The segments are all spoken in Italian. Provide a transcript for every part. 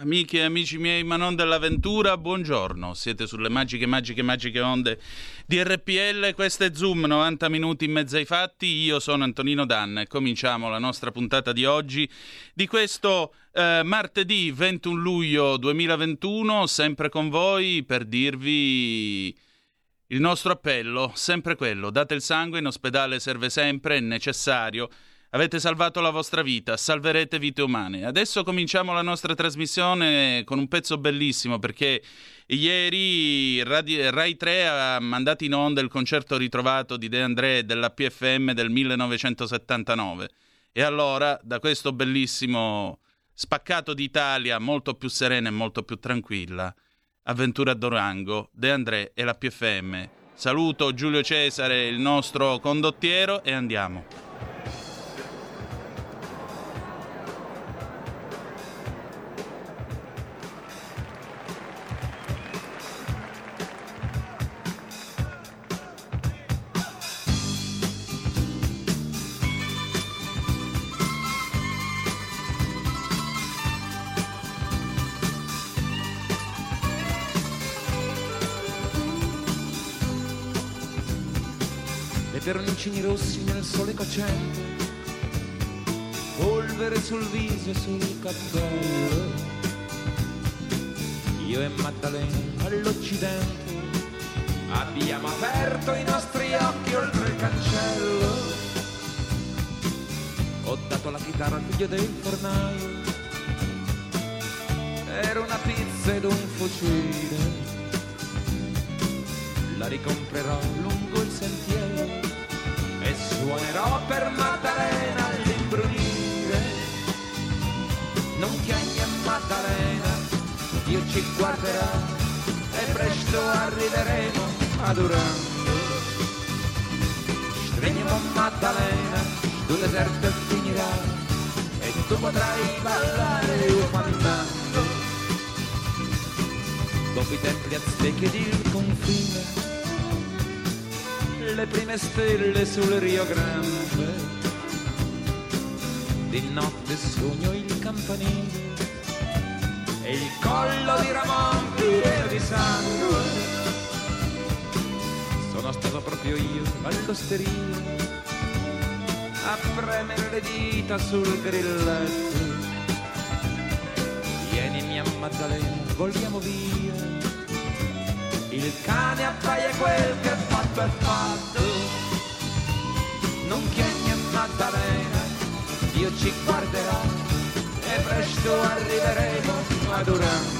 Amiche e amici miei, ma non dell'avventura, buongiorno. Siete sulle magiche, magiche, magiche onde di RPL. Questo è Zoom, 90 minuti in mezzo ai fatti. Io sono Antonino Danna e cominciamo la nostra puntata di oggi, di questo eh, martedì 21 luglio 2021, sempre con voi per dirvi il nostro appello, sempre quello. Date il sangue, in ospedale serve sempre, è necessario. Avete salvato la vostra vita, salverete vite umane. Adesso cominciamo la nostra trasmissione con un pezzo bellissimo perché ieri Radio, Rai 3 ha mandato in onda il concerto ritrovato di De André della PFM del 1979. E allora, da questo bellissimo spaccato d'Italia molto più serena e molto più tranquilla, Avventura a Durango, De André e la PFM. Saluto Giulio Cesare, il nostro condottiero, e andiamo. Peroncini rossi nel sole cocente, polvere sul viso e sul cappello. Io e Maddalena all'Occidente abbiamo aperto i nostri occhi oltre il cancello. Ho dato la chitarra al figlio del fornaio per una pizza ed un fucile. La ricomprerò lungo il sentiero e suonerò per Maddalena all'imbrunire. Non chiami a Maddalena, Dio ci guarderà e presto arriveremo ad Durango. Stringiamo Maddalena, tu deserto finirà e tu potrai ballare ufannando. Dopo i templi aztechi ed il confine le prime stelle sul Rio Grande. Di notte sogno il campanile e il collo di Ramon pieno di sangue. Sono stato proprio io all'osteria a premere le dita sul grilletto. Vieni mia Maddalena, vogliamo via. Il cane appaia quel che fatto è fatto. Non chiami a Maddalena, Dio ci guarderà e presto arriveremo a Durango.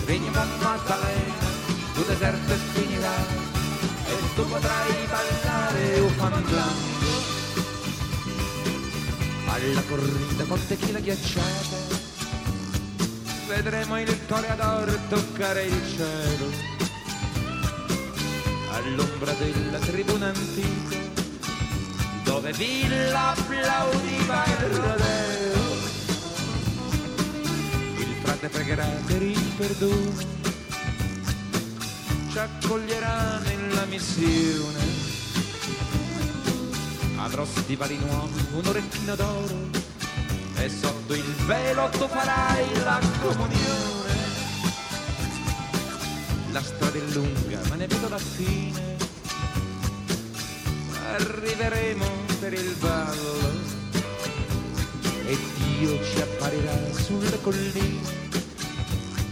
Stringiamo a Maddalena, tu deserto finirà e tu potrai ballare ufannando. Alla corrida con tequila ghiacciata vedremo il toreador toccare il cielo all'ombra della tribuna antica dove Villa applaudiva il rodeo il frate pregherà per il perdono ci accoglierà nella missione avrò stivali nuovi un orecchino d'oro e sotto il velo tu farai la comunione. La strada è lunga, ma ne vedo la fine. Arriveremo per il ballo e Dio ci apparirà sulle colline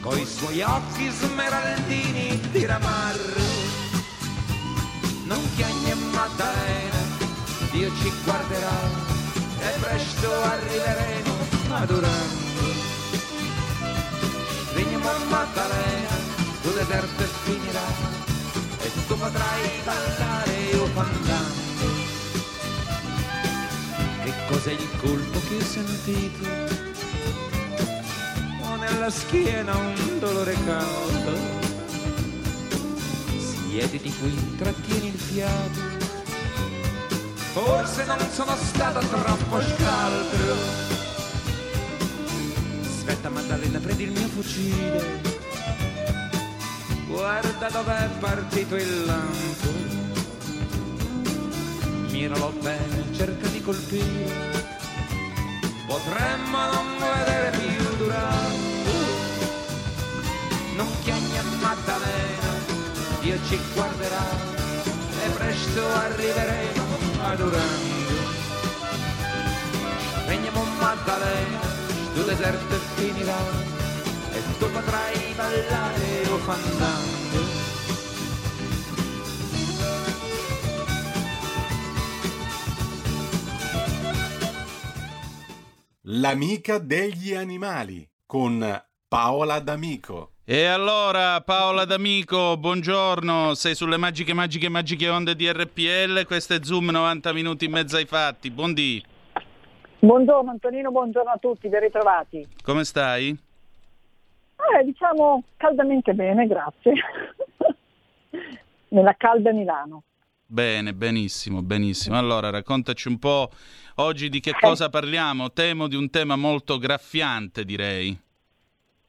coi suoi occhi smeraldini di ramarro. Non chiagni a Maddalena, Dio ci guarderà e presto arriveremo a Durango. Stringiamo a Maddalena, tu deserto finirà e tu potrai ballare io fandango. Che cos'è il colpo che ho sentito? Ho nella schiena un dolore caldo. Siediti qui, trattieni il fiato forse non sono stato troppo scaltro. Aspetta Maddalena, prendi il mio fucile. Guarda dov'è partito il lampo. Miralo bene, cerca di colpire. Potremmo non vedere più Durango. Non chiagni a Maddalena, Dio ci guarderà e presto arriveremo a Durango. Regniamo Maddalena, tu deserto finirà e tu potrai ballare o fandango. L'amica degli animali con Paola D'Amico. E allora Paola D'Amico, buongiorno, sei sulle magiche, magiche, magiche onde di RPL, questo è Zoom 90 minuti in mezzo ai fatti, buondì. Buongiorno Antonino, buongiorno a tutti, ben ritrovati. Come stai? Eh, diciamo caldamente bene, grazie. Nella calda Milano. Bene, benissimo, benissimo. Allora, raccontaci un po' oggi di che cosa parliamo. Temo di un tema molto graffiante, direi.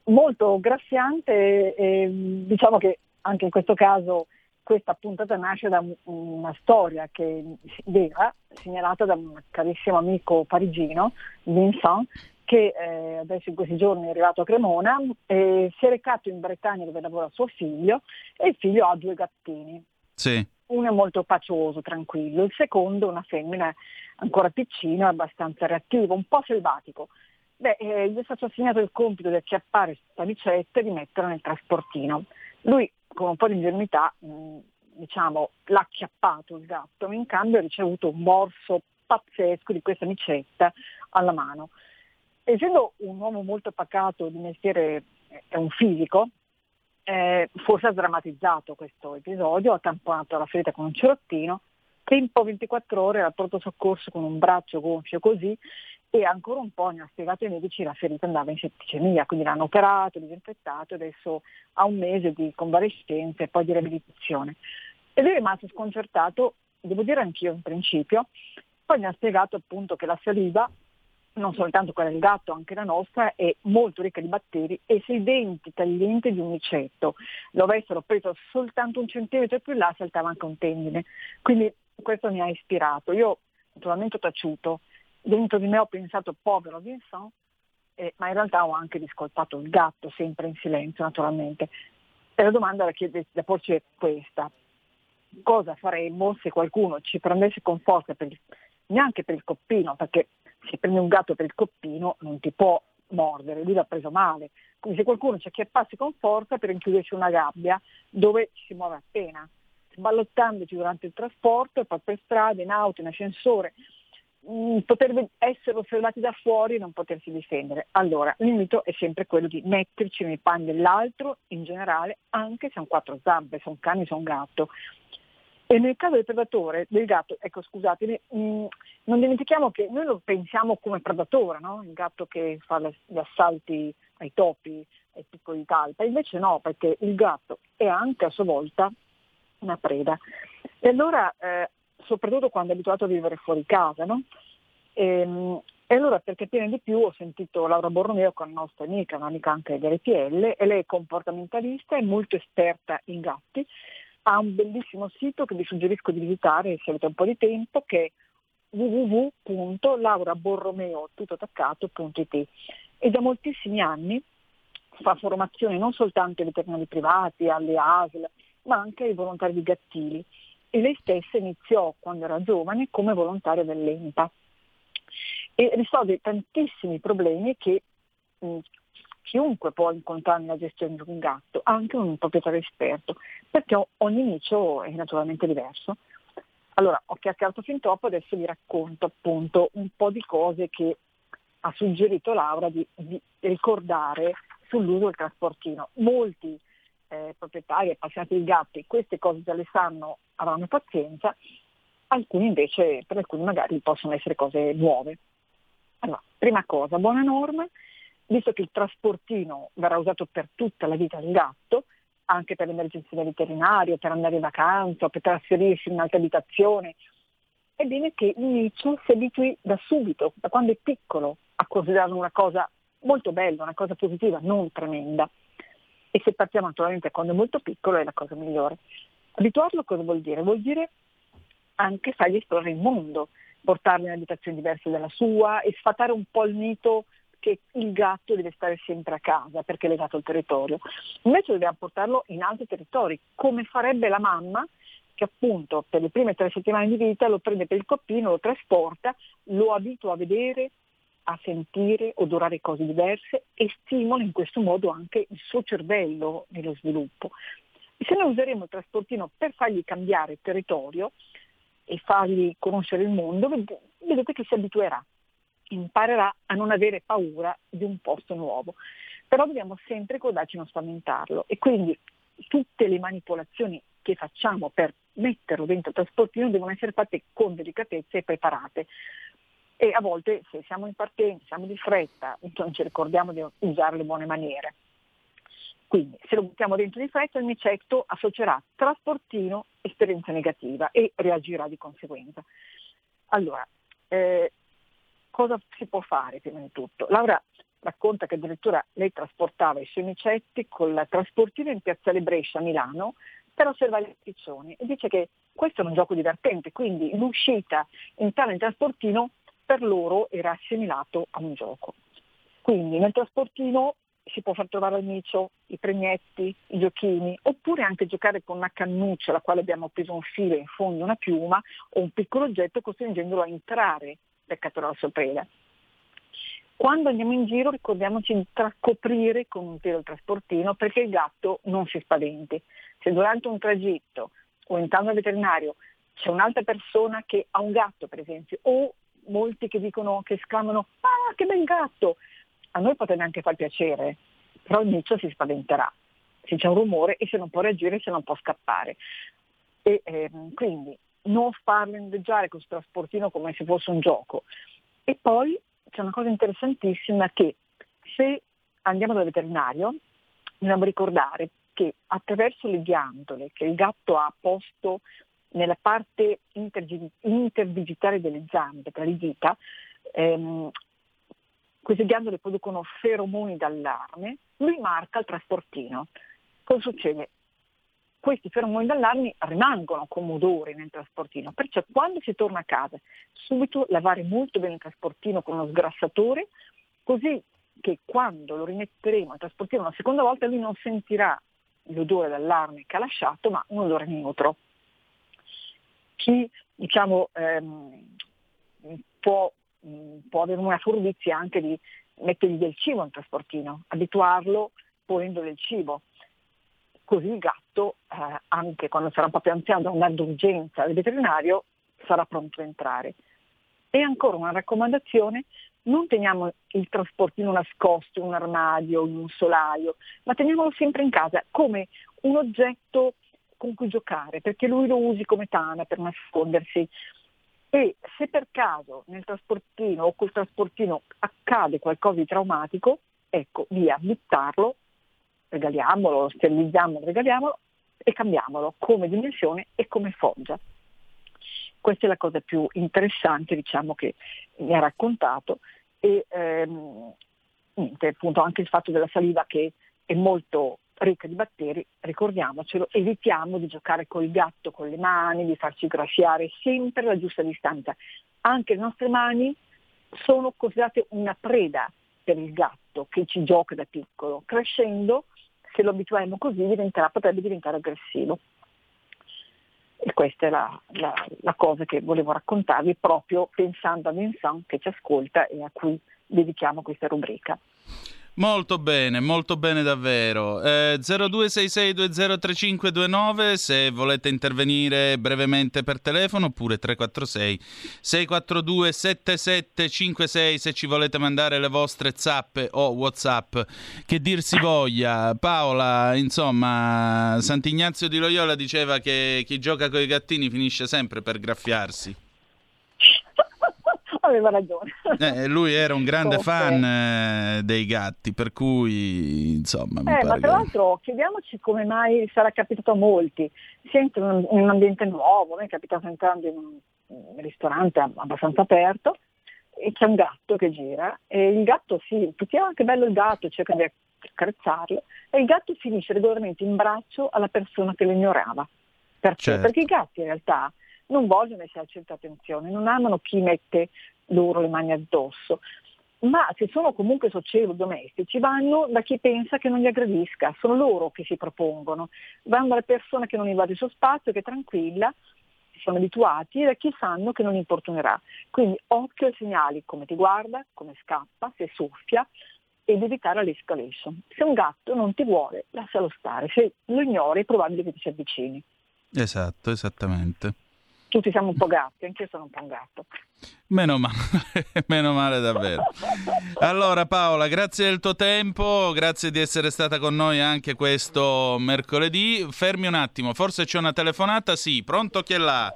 Molto graffiante e diciamo che anche in questo caso questa puntata nasce da una storia che vera, segnalata da un carissimo amico parigino, Vincent, che eh, adesso in questi giorni è arrivato a Cremona, e si è recato in Bretagna dove lavora suo figlio e il figlio ha due gattini. Sì. Uno è molto pacioso, tranquillo, il secondo una femmina ancora piccina, abbastanza reattivo, un po' selvatico. Beh, eh, gli è stato assegnato il compito di acchiappare questa ricetta e di metterla nel trasportino. Lui con un po' di ingenuità mh, diciamo, l'ha acchiappato il gatto, ma in cambio ha ricevuto un morso pazzesco di questa micetta alla mano. Essendo un uomo molto pacato di mestiere, è un fisico, eh, forse ha drammatizzato questo episodio, ha tamponato la ferita con un cerottino, tempo 24 ore al pronto soccorso con un braccio gonfio così e ancora un po' ne ha spiegato ai medici la ferita andava in setticemia, quindi l'hanno operato, disinfettato adesso ha un mese di convalescenza e poi di riabilitazione. E lui è rimasto sconcertato, devo dire anch'io in principio, poi mi ha spiegato appunto che la saliva, non soltanto quella del gatto, anche la nostra, è molto ricca di batteri e se i denti taglienti di un micetto lo avessero preso soltanto un centimetro più là saltava anche un tendine. Quindi questo mi ha ispirato. Io naturalmente ho taciuto, dentro di me ho pensato povero Vincent, eh, ma in realtà ho anche discolpato il gatto, sempre in silenzio naturalmente. E la domanda da, chiede, da porci è questa. Cosa faremmo se qualcuno ci prendesse con forza, per il, neanche per il coppino, perché se prendi un gatto per il coppino non ti può mordere, lui l'ha preso male. Quindi se qualcuno ci acchiappasse con forza per inchiuderci una gabbia dove ci si muove appena, sballottandoci durante il trasporto poi per strada, in auto, in ascensore, Mm, poter essere osservati da fuori e non potersi difendere. Allora, l'invito è sempre quello di metterci nei panni dell'altro, in generale, anche se hanno quattro zampe, se un cane, se un gatto. E nel caso del predatore, del gatto, ecco scusatemi, mm, non dimentichiamo che noi lo pensiamo come predatore, no? il gatto che fa gli assalti ai topi, ai piccoli talpa, invece no, perché il gatto è anche a sua volta una preda. E allora eh, soprattutto quando è abituato a vivere fuori casa. No? E, ehm, e, allora per capire di più ho sentito Laura Borromeo, è una nostra amica, un'amica anche RPL, e lei è comportamentalista, è molto esperta in gatti, ha un bellissimo sito che vi suggerisco di visitare se avete un po' di tempo, che è www.lauraborromeo.it e da moltissimi anni fa formazione non soltanto ai veterinari privati, alle ASL, ma anche ai volontari di gattili. E lei stessa iniziò quando era giovane come volontaria dell'ENPA. E risolve tantissimi problemi che mh, chiunque può incontrare nella gestione di un gatto, anche un proprietario esperto, perché ogni nicho è naturalmente diverso. Allora, ho chiacchierato fin troppo, adesso vi racconto appunto un po' di cose che ha suggerito Laura di, di ricordare sull'uso del trasportino. Molti eh, proprietari appassionati di gatti queste cose già le sanno, avranno pazienza, alcuni invece, per alcuni magari possono essere cose nuove. Allora, prima cosa, buona norma, visto che il trasportino verrà usato per tutta la vita del gatto, anche per l'emergenza veterinaria, per andare in vacanza, per trasferirsi in un'altra abitazione, è bene che l'inizio si abitui da subito, da quando è piccolo, a considerarlo una cosa molto bello, una cosa positiva, non tremenda. E se partiamo naturalmente quando è molto piccolo è la cosa migliore. Abituarlo cosa vuol dire? Vuol dire anche fargli esplorare il mondo, portarlo in abitazioni diverse dalla sua e sfatare un po' il mito che il gatto deve stare sempre a casa perché è legato al territorio. Invece dobbiamo portarlo in altri territori, come farebbe la mamma che appunto per le prime tre settimane di vita lo prende per il coppino, lo trasporta, lo abitua a vedere, a sentire, odorare cose diverse e stimola in questo modo anche il suo cervello nello sviluppo. E se noi useremo il trasportino per fargli cambiare territorio e fargli conoscere il mondo, vedete che si abituerà, imparerà a non avere paura di un posto nuovo. Però dobbiamo sempre ricordarci di non spaventarlo e quindi tutte le manipolazioni che facciamo per metterlo dentro il trasportino devono essere fatte con delicatezza e preparate. E a volte se siamo in partenza, siamo di fretta, non ci ricordiamo di usare le buone maniere. Quindi se lo buttiamo dentro di fretta il micetto associerà trasportino esperienza negativa e reagirà di conseguenza. Allora, eh, cosa si può fare prima di tutto? Laura racconta che addirittura lei trasportava i suoi micetti col trasportino in piazzale Brescia a Milano per osservare i piccioni e dice che questo è un gioco divertente, quindi l'uscita in tale trasportino per loro era assimilato a un gioco. Quindi nel trasportino si può far trovare al micio i premietti, i giochini, oppure anche giocare con una cannuccia alla quale abbiamo appeso un filo in fondo una piuma o un piccolo oggetto costringendolo a entrare sua preda. Quando andiamo in giro ricordiamoci di tracoprire con un telo il trasportino perché il gatto non si spaventi. Se durante un tragitto o entrando al veterinario c'è un'altra persona che ha un gatto per esempio o molti che dicono, che esclamano ah che bel gatto, a noi potrebbe anche far piacere, però il micio si spaventerà se c'è un rumore e se non può reagire, se non può scappare. E, ehm, quindi non farlo indeggiare questo trasportino come se fosse un gioco. E poi c'è una cosa interessantissima che se andiamo dal veterinario dobbiamo ricordare che attraverso le ghiandole che il gatto ha posto nella parte interdigitale delle zampe, tra le dita, ehm, queste ghiandole producono feromoni d'allarme, lui marca il trasportino. Cosa succede? Questi feromoni d'allarme rimangono come odori nel trasportino, perciò quando si torna a casa subito lavare molto bene il trasportino con uno sgrassatore, così che quando lo rimetteremo al trasportino una seconda volta lui non sentirà l'odore d'allarme che ha lasciato, ma un odore neutro. Chi diciamo, ehm, può Mm, può avere una furbizia anche di mettergli del cibo nel trasportino, abituarlo ponendo del cibo. Così il gatto, eh, anche quando sarà un po' più anziano, da andare d'urgenza al veterinario, sarà pronto a entrare. E ancora una raccomandazione, non teniamo il trasportino nascosto in un armadio, in un solaio, ma teniamolo sempre in casa come un oggetto con cui giocare, perché lui lo usi come tana per nascondersi, e se per caso nel trasportino o col trasportino accade qualcosa di traumatico, ecco, via, buttarlo, regaliamolo, sterilizziamolo, regaliamolo e cambiamolo come dimensione e come foggia. Questa è la cosa più interessante diciamo, che mi ha raccontato e ehm, niente, appunto anche il fatto della saliva che è molto ricca di batteri, ricordiamocelo, evitiamo di giocare col gatto con le mani, di farci graffiare sempre la giusta distanza. Anche le nostre mani sono considerate una preda per il gatto che ci gioca da piccolo. Crescendo, se lo abituiamo così, potrebbe diventare aggressivo. E questa è la, la, la, cosa che volevo raccontarvi proprio pensando a Vincent che ci ascolta e a cui dedichiamo questa rubrica. Molto bene, molto bene davvero. Eh, 0266203529 se volete intervenire brevemente per telefono oppure 346 642 7756 se ci volete mandare le vostre zappe o whatsapp che dir si voglia. Paola, insomma, Sant'Ignazio di Loyola diceva che chi gioca con i gattini finisce sempre per graffiarsi aveva ragione. Eh, lui era un grande fan eh, dei gatti, per cui insomma. Eh, ma tra che... l'altro chiediamoci come mai sarà capitato a molti. Si entra in un ambiente nuovo, mi è capitato entrando in un ristorante abbastanza aperto e c'è un gatto che gira e il gatto sì, tutti ah che bello il gatto, cerca di accarezzarlo e il gatto finisce regolarmente in braccio alla persona che lo ignorava. Perché? Certo. Perché i gatti in realtà non vogliono essere al centro attenzione, non amano chi mette loro le mani addosso, ma se sono comunque socievoli, domestici, vanno da chi pensa che non li aggredisca, sono loro che si propongono, vanno dalle persone che non invade il suo spazio, che è tranquilla, sono abituati e da chi sanno che non importunerà. Quindi occhio ai segnali, come ti guarda, come scappa, se soffia ed evitare l'escalation. Se un gatto non ti vuole, lascialo stare, se lo ignori è probabile che ti si avvicini. Esatto, esattamente tutti siamo un po' gatti, anche sono un po' un gatto. Meno male, meno male davvero. Allora Paola, grazie del tuo tempo, grazie di essere stata con noi anche questo mercoledì. Fermi un attimo, forse c'è una telefonata? Sì, pronto chi è là?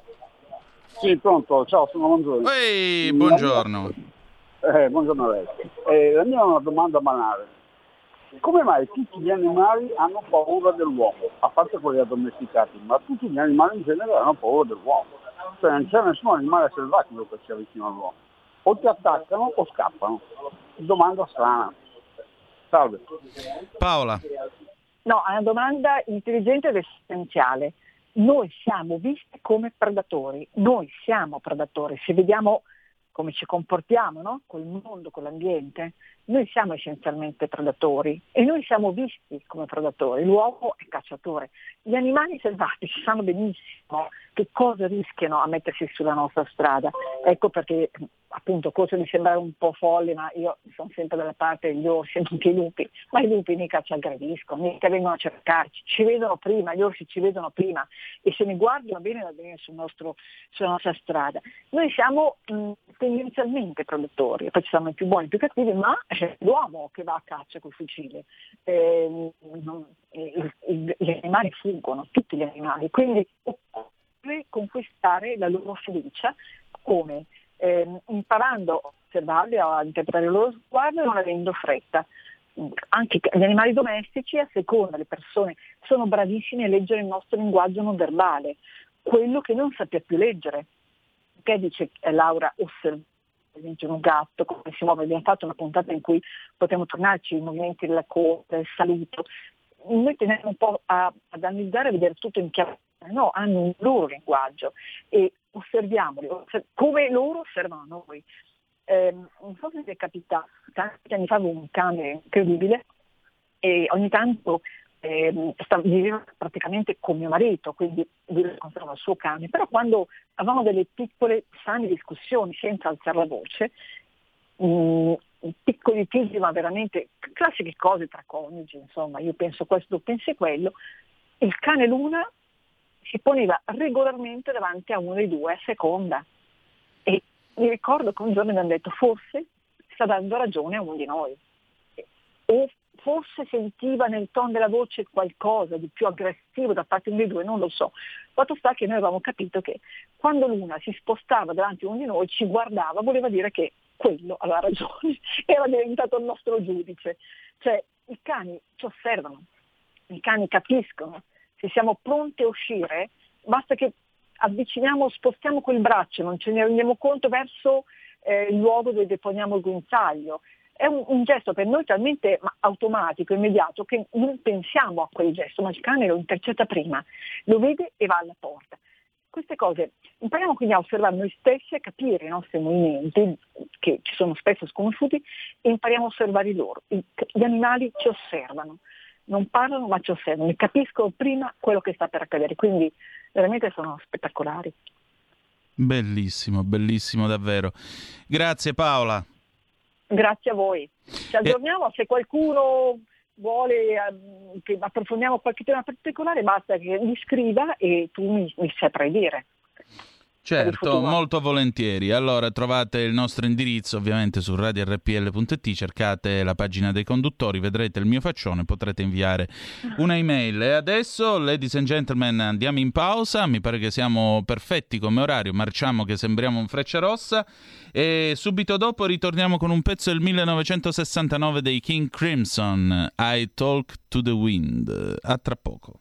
Sì, pronto, ciao, sono Manzoni. Ehi, buongiorno. Eh, buongiorno a lei. Eh, la mia è una domanda banale come mai tutti gli animali hanno paura dell'uomo, a parte quelli addomesticati, ma tutti gli animali in genere hanno paura dell'uomo. Cioè non c'è nessun animale selvatico che sia vicino all'uomo. O ti attaccano o scappano. Domanda strana. Salve. Paola. No, è una domanda intelligente ed essenziale. Noi siamo visti come predatori, noi siamo predatori, se vediamo come ci comportiamo no? col mondo, con l'ambiente, noi siamo essenzialmente predatori e noi siamo visti come predatori, l'uomo è cacciatore. Gli animali selvatici sanno benissimo che cosa rischiano a mettersi sulla nostra strada. Ecco perché appunto cosa di sembrare un po' folle, ma io sono sempre dalla parte degli orsi e non dei lupi, ma i lupi mica ci aggrediscono, mica vengono a cercarci, ci vedono prima, gli orsi ci vedono prima e se ne guardano bene va bene sul nostro, sulla nostra strada. Noi siamo mh, tendenzialmente produttori, poi ci sono i più buoni e i più cattivi, ma è l'uomo che va a caccia col fucile. Eh, gli animali fuggono, tutti gli animali, quindi occorre conquistare la loro fiducia come? Eh, imparando a osservarli, a interpretare il loro sguardo e non avendo fretta. Anche gli animali domestici, a seconda delle persone, sono bravissimi a leggere il nostro linguaggio non verbale, quello che non sappia più leggere. Che dice Laura osserva per esempio un gatto, come si muove, abbiamo fatto una puntata in cui potremmo tornarci i movimenti della coda, il saluto, noi teniamo un po' a, ad analizzare e vedere tutto in chiave, no, hanno un loro linguaggio e osserviamoli, come loro osservano noi. Eh, non so se vi è capitato, tanti anni fa avevo un cane incredibile e ogni tanto eh, viveva praticamente con mio marito, quindi lui conservava il suo cane, però quando avevamo delle piccole sane discussioni senza alzare la voce, mh, mm, piccoli litigi ma veramente classiche cose tra coniugi, insomma, io penso questo, pensi quello, il cane Luna si poneva regolarmente davanti a uno dei due a seconda. E mi ricordo che un giorno mi hanno detto forse sta dando ragione a uno di noi o forse sentiva nel tono della voce qualcosa di più aggressivo da parte dei due, non lo so. Fatto sta che noi avevamo capito che quando l'una si spostava davanti a uno di noi, ci guardava, voleva dire che quello aveva ragione, era diventato il nostro giudice. Cioè i cani ci osservano, i cani capiscono, se siamo pronti a uscire, basta che avviciniamo, spostiamo quel braccio, non ce ne rendiamo conto verso eh, il luogo dove deponiamo il guinzaglio, è un, un, gesto per noi talmente automatico, immediato, che non pensiamo a quel gesto, ma il cane lo intercetta prima, lo vede e va alla porta. Queste cose impariamo quindi a osservare noi stessi, a capire i nostri movimenti, che ci sono spesso sconosciuti, e impariamo a osservare loro. Gli animali ci osservano, non parlano ma ci osservano e capiscono prima quello che sta per accadere, quindi veramente sono spettacolari. Bellissimo, bellissimo davvero. Grazie Paola. Grazie a voi. Ci aggiorniamo, eh. se qualcuno vuole eh, che approfondiamo qualche tema particolare basta che mi scriva e tu mi, mi saprai dire. Certo, molto volentieri. Allora trovate il nostro indirizzo ovviamente su radiorpl.it, cercate la pagina dei conduttori, vedrete il mio faccione, potrete inviare una email. E adesso, ladies and gentlemen, andiamo in pausa, mi pare che siamo perfetti come orario, marciamo che sembriamo un freccia rossa e subito dopo ritorniamo con un pezzo del 1969 dei King Crimson, I Talk to the Wind. A tra poco.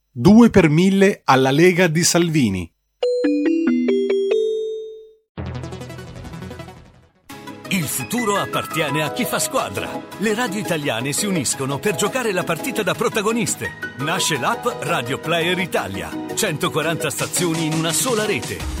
2 per 1000 alla Lega di Salvini. Il futuro appartiene a chi fa squadra. Le radio italiane si uniscono per giocare la partita da protagoniste. Nasce l'app Radio Player Italia. 140 stazioni in una sola rete.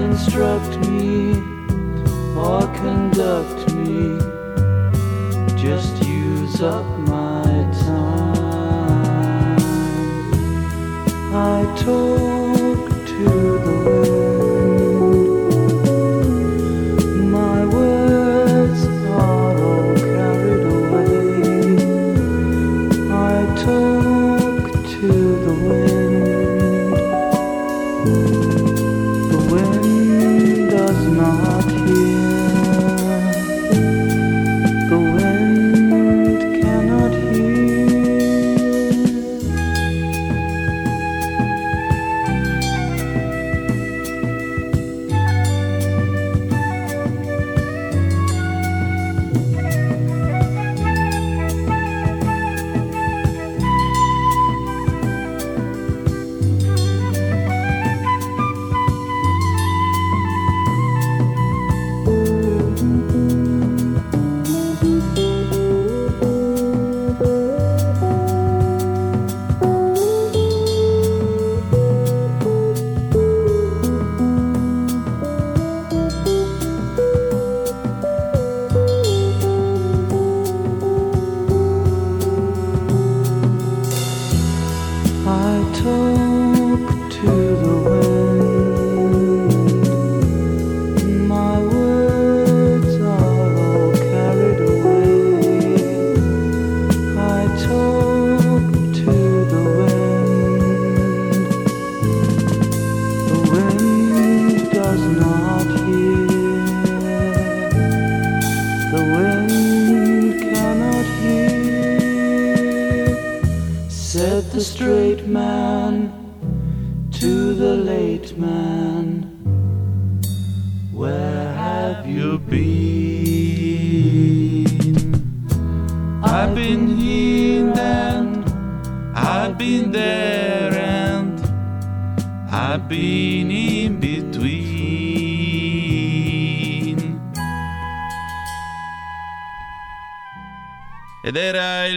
Instruct me or conduct me. Just use up my time. I talk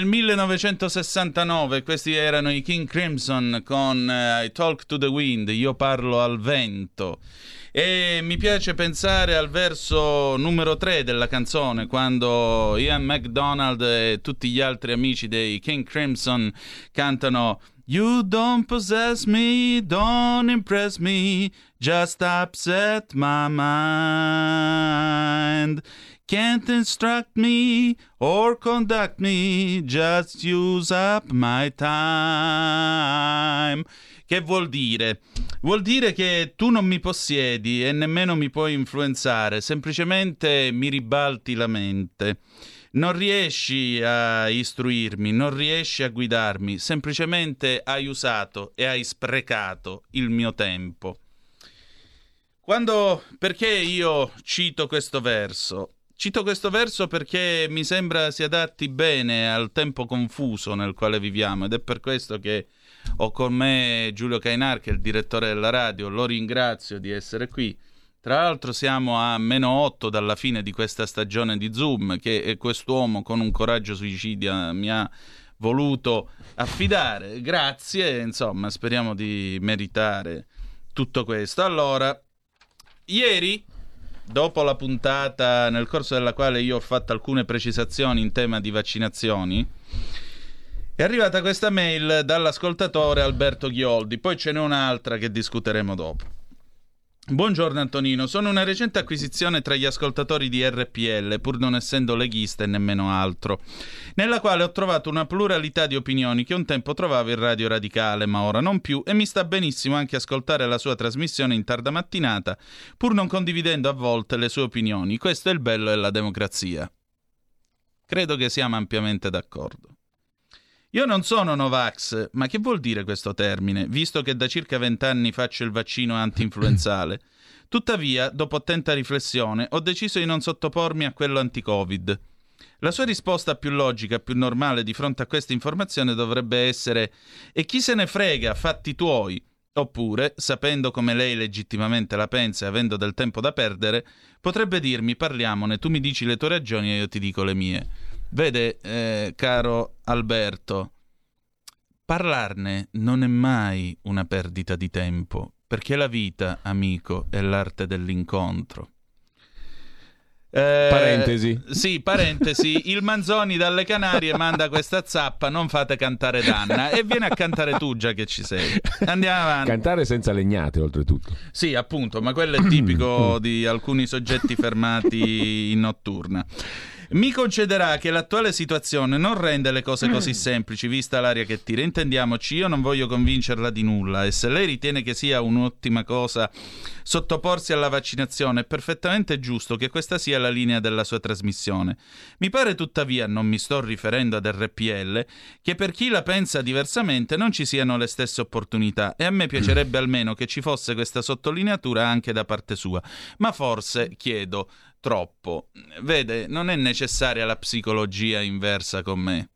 1969, questi erano i King Crimson con uh, I Talk to the Wind, io parlo al vento. E mi piace pensare al verso numero 3 della canzone, quando Ian MacDonald e tutti gli altri amici dei King Crimson cantano You don't possess me, don't impress me, just upset my mind. Can't instruct me or conduct me, just use up my time. Che vuol dire? Vuol dire che tu non mi possiedi e nemmeno mi puoi influenzare, semplicemente mi ribalti la mente. Non riesci a istruirmi, non riesci a guidarmi, semplicemente hai usato e hai sprecato il mio tempo. Quando, perché io cito questo verso? Cito questo verso perché mi sembra si adatti bene al tempo confuso nel quale viviamo ed è per questo che ho con me Giulio Cainar, che è il direttore della radio, lo ringrazio di essere qui. Tra l'altro siamo a meno 8 dalla fine di questa stagione di Zoom che quest'uomo con un coraggio suicidia mi ha voluto affidare. Grazie, insomma, speriamo di meritare tutto questo. Allora, ieri dopo la puntata nel corso della quale io ho fatto alcune precisazioni in tema di vaccinazioni, è arrivata questa mail dall'ascoltatore Alberto Ghioldi, poi ce n'è un'altra che discuteremo dopo. Buongiorno Antonino, sono una recente acquisizione tra gli ascoltatori di RPL, pur non essendo leghista e nemmeno altro, nella quale ho trovato una pluralità di opinioni che un tempo trovavo in Radio Radicale, ma ora non più, e mi sta benissimo anche ascoltare la sua trasmissione in tarda mattinata, pur non condividendo a volte le sue opinioni. Questo è il bello della democrazia. Credo che siamo ampiamente d'accordo. Io non sono Novax, ma che vuol dire questo termine, visto che da circa vent'anni faccio il vaccino anti-influenzale? Tuttavia, dopo attenta riflessione, ho deciso di non sottopormi a quello anti-Covid. La sua risposta più logica, più normale di fronte a questa informazione dovrebbe essere E chi se ne frega, fatti tuoi. Oppure, sapendo come lei legittimamente la pensa e avendo del tempo da perdere, potrebbe dirmi parliamone, tu mi dici le tue ragioni e io ti dico le mie. Vede, eh, caro Alberto, parlarne non è mai una perdita di tempo, perché la vita, amico, è l'arte dell'incontro. Eh, parentesi. Sì, parentesi. Il Manzoni dalle Canarie manda questa zappa, non fate cantare Danna e vieni a cantare tu già che ci sei. Andiamo avanti. Cantare senza legnate oltretutto. Sì, appunto, ma quello è tipico di alcuni soggetti fermati in notturna. Mi concederà che l'attuale situazione non rende le cose così semplici, vista l'aria che tira. Intendiamoci, io non voglio convincerla di nulla e se lei ritiene che sia un'ottima cosa sottoporsi alla vaccinazione, è perfettamente giusto che questa sia la linea della sua trasmissione. Mi pare tuttavia, non mi sto riferendo ad RPL, che per chi la pensa diversamente non ci siano le stesse opportunità e a me piacerebbe almeno che ci fosse questa sottolineatura anche da parte sua. Ma forse, chiedo, troppo. Vede, non è necessaria la psicologia inversa con me.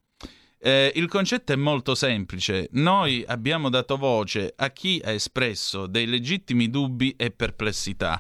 Eh, il concetto è molto semplice. Noi abbiamo dato voce a chi ha espresso dei legittimi dubbi e perplessità.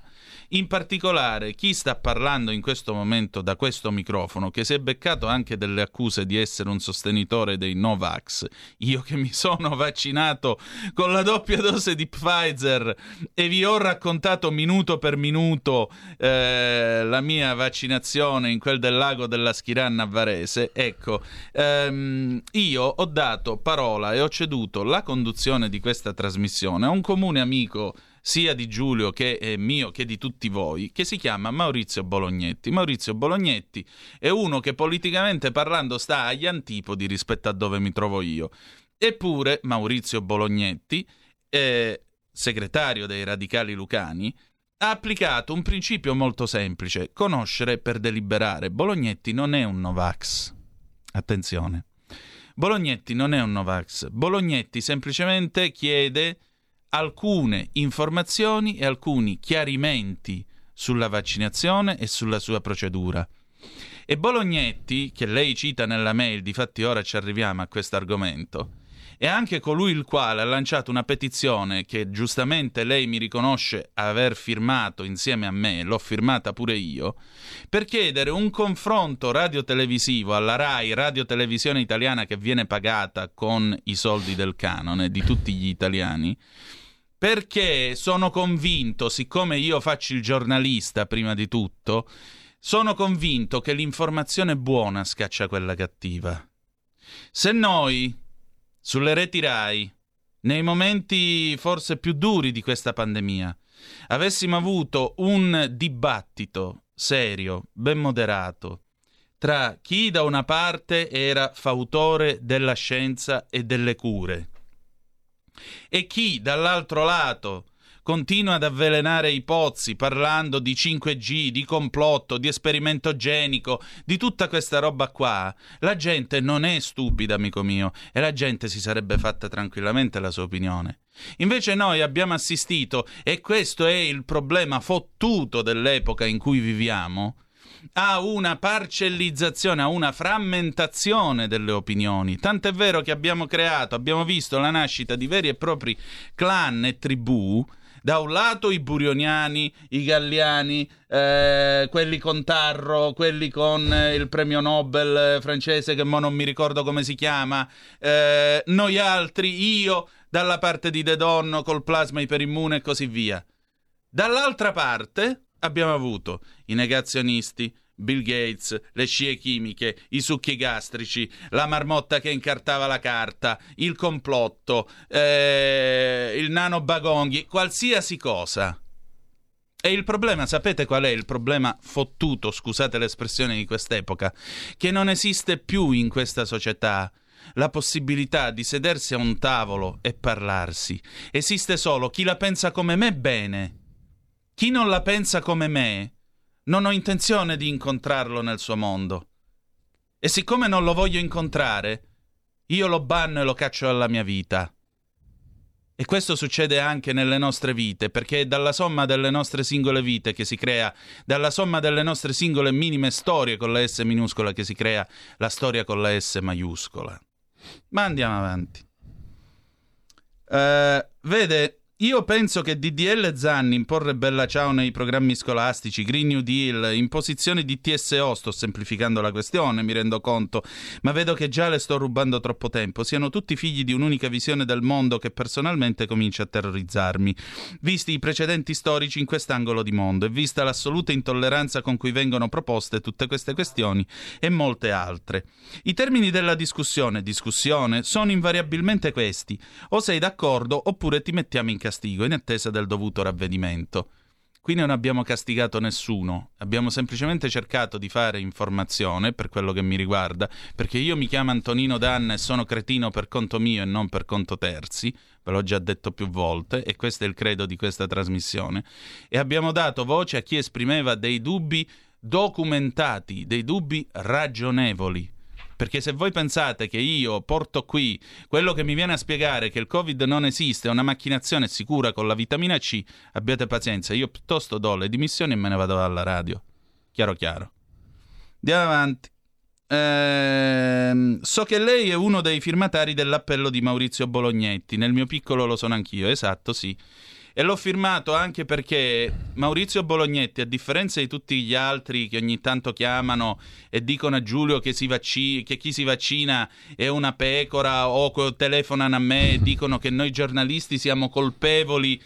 In particolare chi sta parlando in questo momento da questo microfono, che si è beccato anche delle accuse di essere un sostenitore dei Novax, io che mi sono vaccinato con la doppia dose di Pfizer e vi ho raccontato minuto per minuto eh, la mia vaccinazione in quel del lago della Schiranna a Varese, ecco, ehm, io ho dato parola e ho ceduto la conduzione di questa trasmissione a un comune amico sia di Giulio che è mio che di tutti voi, che si chiama Maurizio Bolognetti. Maurizio Bolognetti è uno che politicamente parlando sta agli antipodi rispetto a dove mi trovo io. Eppure Maurizio Bolognetti, eh, segretario dei radicali lucani, ha applicato un principio molto semplice, conoscere per deliberare. Bolognetti non è un Novax. Attenzione. Bolognetti non è un Novax. Bolognetti semplicemente chiede alcune informazioni e alcuni chiarimenti sulla vaccinazione e sulla sua procedura. E Bolognetti, che lei cita nella mail, difatti ora ci arriviamo a questo argomento, è anche colui il quale ha lanciato una petizione che giustamente lei mi riconosce aver firmato insieme a me, l'ho firmata pure io, per chiedere un confronto radiotelevisivo alla RAI, radiotelevisione italiana che viene pagata con i soldi del canone di tutti gli italiani, perché sono convinto, siccome io faccio il giornalista prima di tutto, sono convinto che l'informazione buona scaccia quella cattiva. Se noi sulle reti RAI, nei momenti forse più duri di questa pandemia, avessimo avuto un dibattito serio, ben moderato, tra chi da una parte era fautore della scienza e delle cure e chi dall'altro lato continua ad avvelenare i pozzi parlando di 5G, di complotto, di esperimento genico, di tutta questa roba qua, la gente non è stupida, amico mio, e la gente si sarebbe fatta tranquillamente la sua opinione. Invece noi abbiamo assistito, e questo è il problema fottuto dell'epoca in cui viviamo, a una parcellizzazione, a una frammentazione delle opinioni. Tant'è vero che abbiamo creato, abbiamo visto la nascita di veri e propri clan e tribù da un lato i burioniani, i galliani, eh, quelli con Tarro, quelli con eh, il premio Nobel francese che mo non mi ricordo come si chiama, eh, noi altri, io dalla parte di De Donno col plasma iperimmune e così via. Dall'altra parte abbiamo avuto i negazionisti, Bill Gates, le scie chimiche, i succhi gastrici, la marmotta che incartava la carta, il complotto, eh, il nano bagonghi, qualsiasi cosa. E il problema, sapete qual è il problema fottuto, scusate l'espressione di quest'epoca? Che non esiste più in questa società la possibilità di sedersi a un tavolo e parlarsi. Esiste solo chi la pensa come me bene. Chi non la pensa come me non ho intenzione di incontrarlo nel suo mondo. E siccome non lo voglio incontrare, io lo banno e lo caccio dalla mia vita. E questo succede anche nelle nostre vite, perché è dalla somma delle nostre singole vite che si crea, dalla somma delle nostre singole minime storie con la S minuscola che si crea la storia con la S maiuscola. Ma andiamo avanti. Uh, vede, io penso che DDL Zanni, imporre Bella Ciao nei programmi scolastici, Green New Deal, imposizione di TSO, sto semplificando la questione, mi rendo conto, ma vedo che già le sto rubando troppo tempo, siano tutti figli di un'unica visione del mondo che personalmente comincia a terrorizzarmi. Visti i precedenti storici in quest'angolo di mondo e vista l'assoluta intolleranza con cui vengono proposte tutte queste questioni e molte altre. I termini della discussione, discussione, sono invariabilmente questi. O sei d'accordo oppure ti mettiamo in castigo in attesa del dovuto ravvedimento. Qui non abbiamo castigato nessuno, abbiamo semplicemente cercato di fare informazione per quello che mi riguarda, perché io mi chiamo Antonino Danna e sono cretino per conto mio e non per conto terzi, ve l'ho già detto più volte e questo è il credo di questa trasmissione, e abbiamo dato voce a chi esprimeva dei dubbi documentati, dei dubbi ragionevoli. Perché se voi pensate che io porto qui quello che mi viene a spiegare che il Covid non esiste, è una macchinazione sicura con la vitamina C, abbiate pazienza, io piuttosto do le dimissioni e me ne vado alla radio. Chiaro chiaro. Andiamo avanti. Ehm, so che lei è uno dei firmatari dell'appello di Maurizio Bolognetti. Nel mio piccolo lo sono anch'io, esatto, sì. E l'ho firmato anche perché Maurizio Bolognetti, a differenza di tutti gli altri che ogni tanto chiamano e dicono a Giulio che, vac- che chi si vaccina è una pecora o telefonano a me e dicono che noi giornalisti siamo colpevoli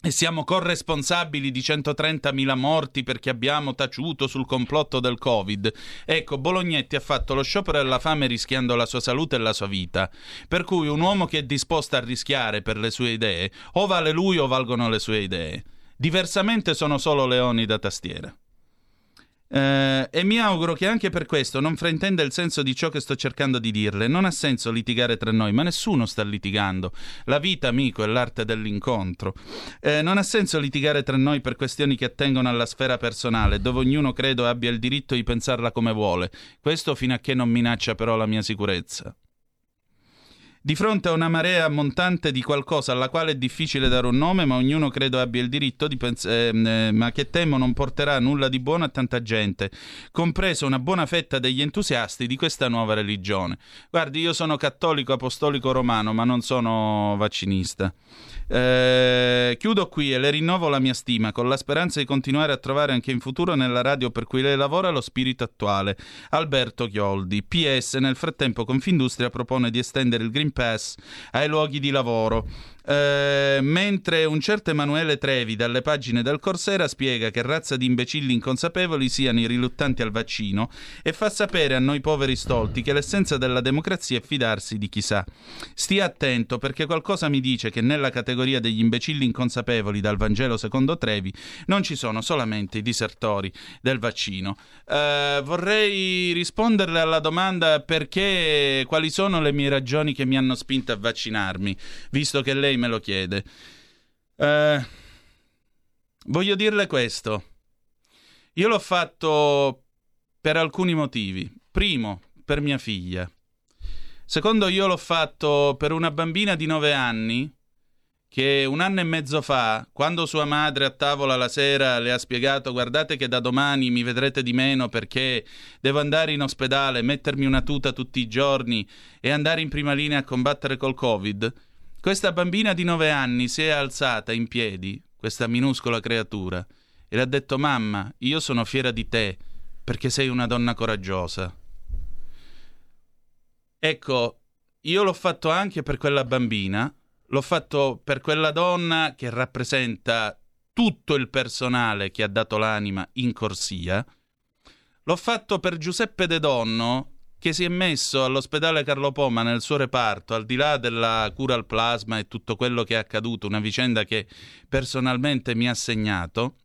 e siamo corresponsabili di 130.000 morti perché abbiamo taciuto sul complotto del Covid. Ecco, Bolognetti ha fatto lo sciopero della fame rischiando la sua salute e la sua vita. Per cui un uomo che è disposto a rischiare per le sue idee, o vale lui o valgono le sue idee. Diversamente sono solo leoni da tastiera. Eh, e mi auguro che anche per questo non fraintenda il senso di ciò che sto cercando di dirle. Non ha senso litigare tra noi, ma nessuno sta litigando. La vita, amico, è l'arte dell'incontro. Eh, non ha senso litigare tra noi per questioni che attengono alla sfera personale, dove ognuno credo abbia il diritto di pensarla come vuole. Questo fino a che non minaccia però la mia sicurezza. Di fronte a una marea montante di qualcosa alla quale è difficile dare un nome, ma ognuno credo abbia il diritto di pensare, eh, ma che temo non porterà nulla di buono a tanta gente, compreso una buona fetta degli entusiasti di questa nuova religione. Guardi, io sono cattolico apostolico romano, ma non sono vaccinista. Eh, chiudo qui e le rinnovo la mia stima con la speranza di continuare a trovare anche in futuro nella radio per cui lei lavora lo spirito attuale. Alberto Chioldi. PS, nel frattempo Confindustria propone di estendere il Green Pass ai luoghi di lavoro. Eh, mentre un certo Emanuele Trevi dalle pagine del Corsera spiega che razza di imbecilli inconsapevoli siano i riluttanti al vaccino e fa sapere a noi poveri stolti che l'essenza della democrazia è fidarsi di chissà. Stia attento perché qualcosa mi dice che nella categoria degli imbecilli inconsapevoli dal Vangelo secondo Trevi non ci sono solamente i disertori del vaccino. Eh, vorrei risponderle alla domanda perché quali sono le mie ragioni che mi hanno spinto a vaccinarmi, visto che lei me lo chiede. Eh, voglio dirle questo. Io l'ho fatto per alcuni motivi. Primo, per mia figlia. Secondo, io l'ho fatto per una bambina di 9 anni che un anno e mezzo fa, quando sua madre a tavola la sera le ha spiegato guardate che da domani mi vedrete di meno perché devo andare in ospedale, mettermi una tuta tutti i giorni e andare in prima linea a combattere col Covid, questa bambina di nove anni si è alzata in piedi, questa minuscola creatura, e le ha detto Mamma, io sono fiera di te perché sei una donna coraggiosa. Ecco, io l'ho fatto anche per quella bambina, l'ho fatto per quella donna che rappresenta tutto il personale che ha dato l'anima in corsia. L'ho fatto per Giuseppe De Donno, che si è messo all'ospedale Carlo Poma nel suo reparto, al di là della cura al plasma e tutto quello che è accaduto, una vicenda che personalmente mi ha segnato.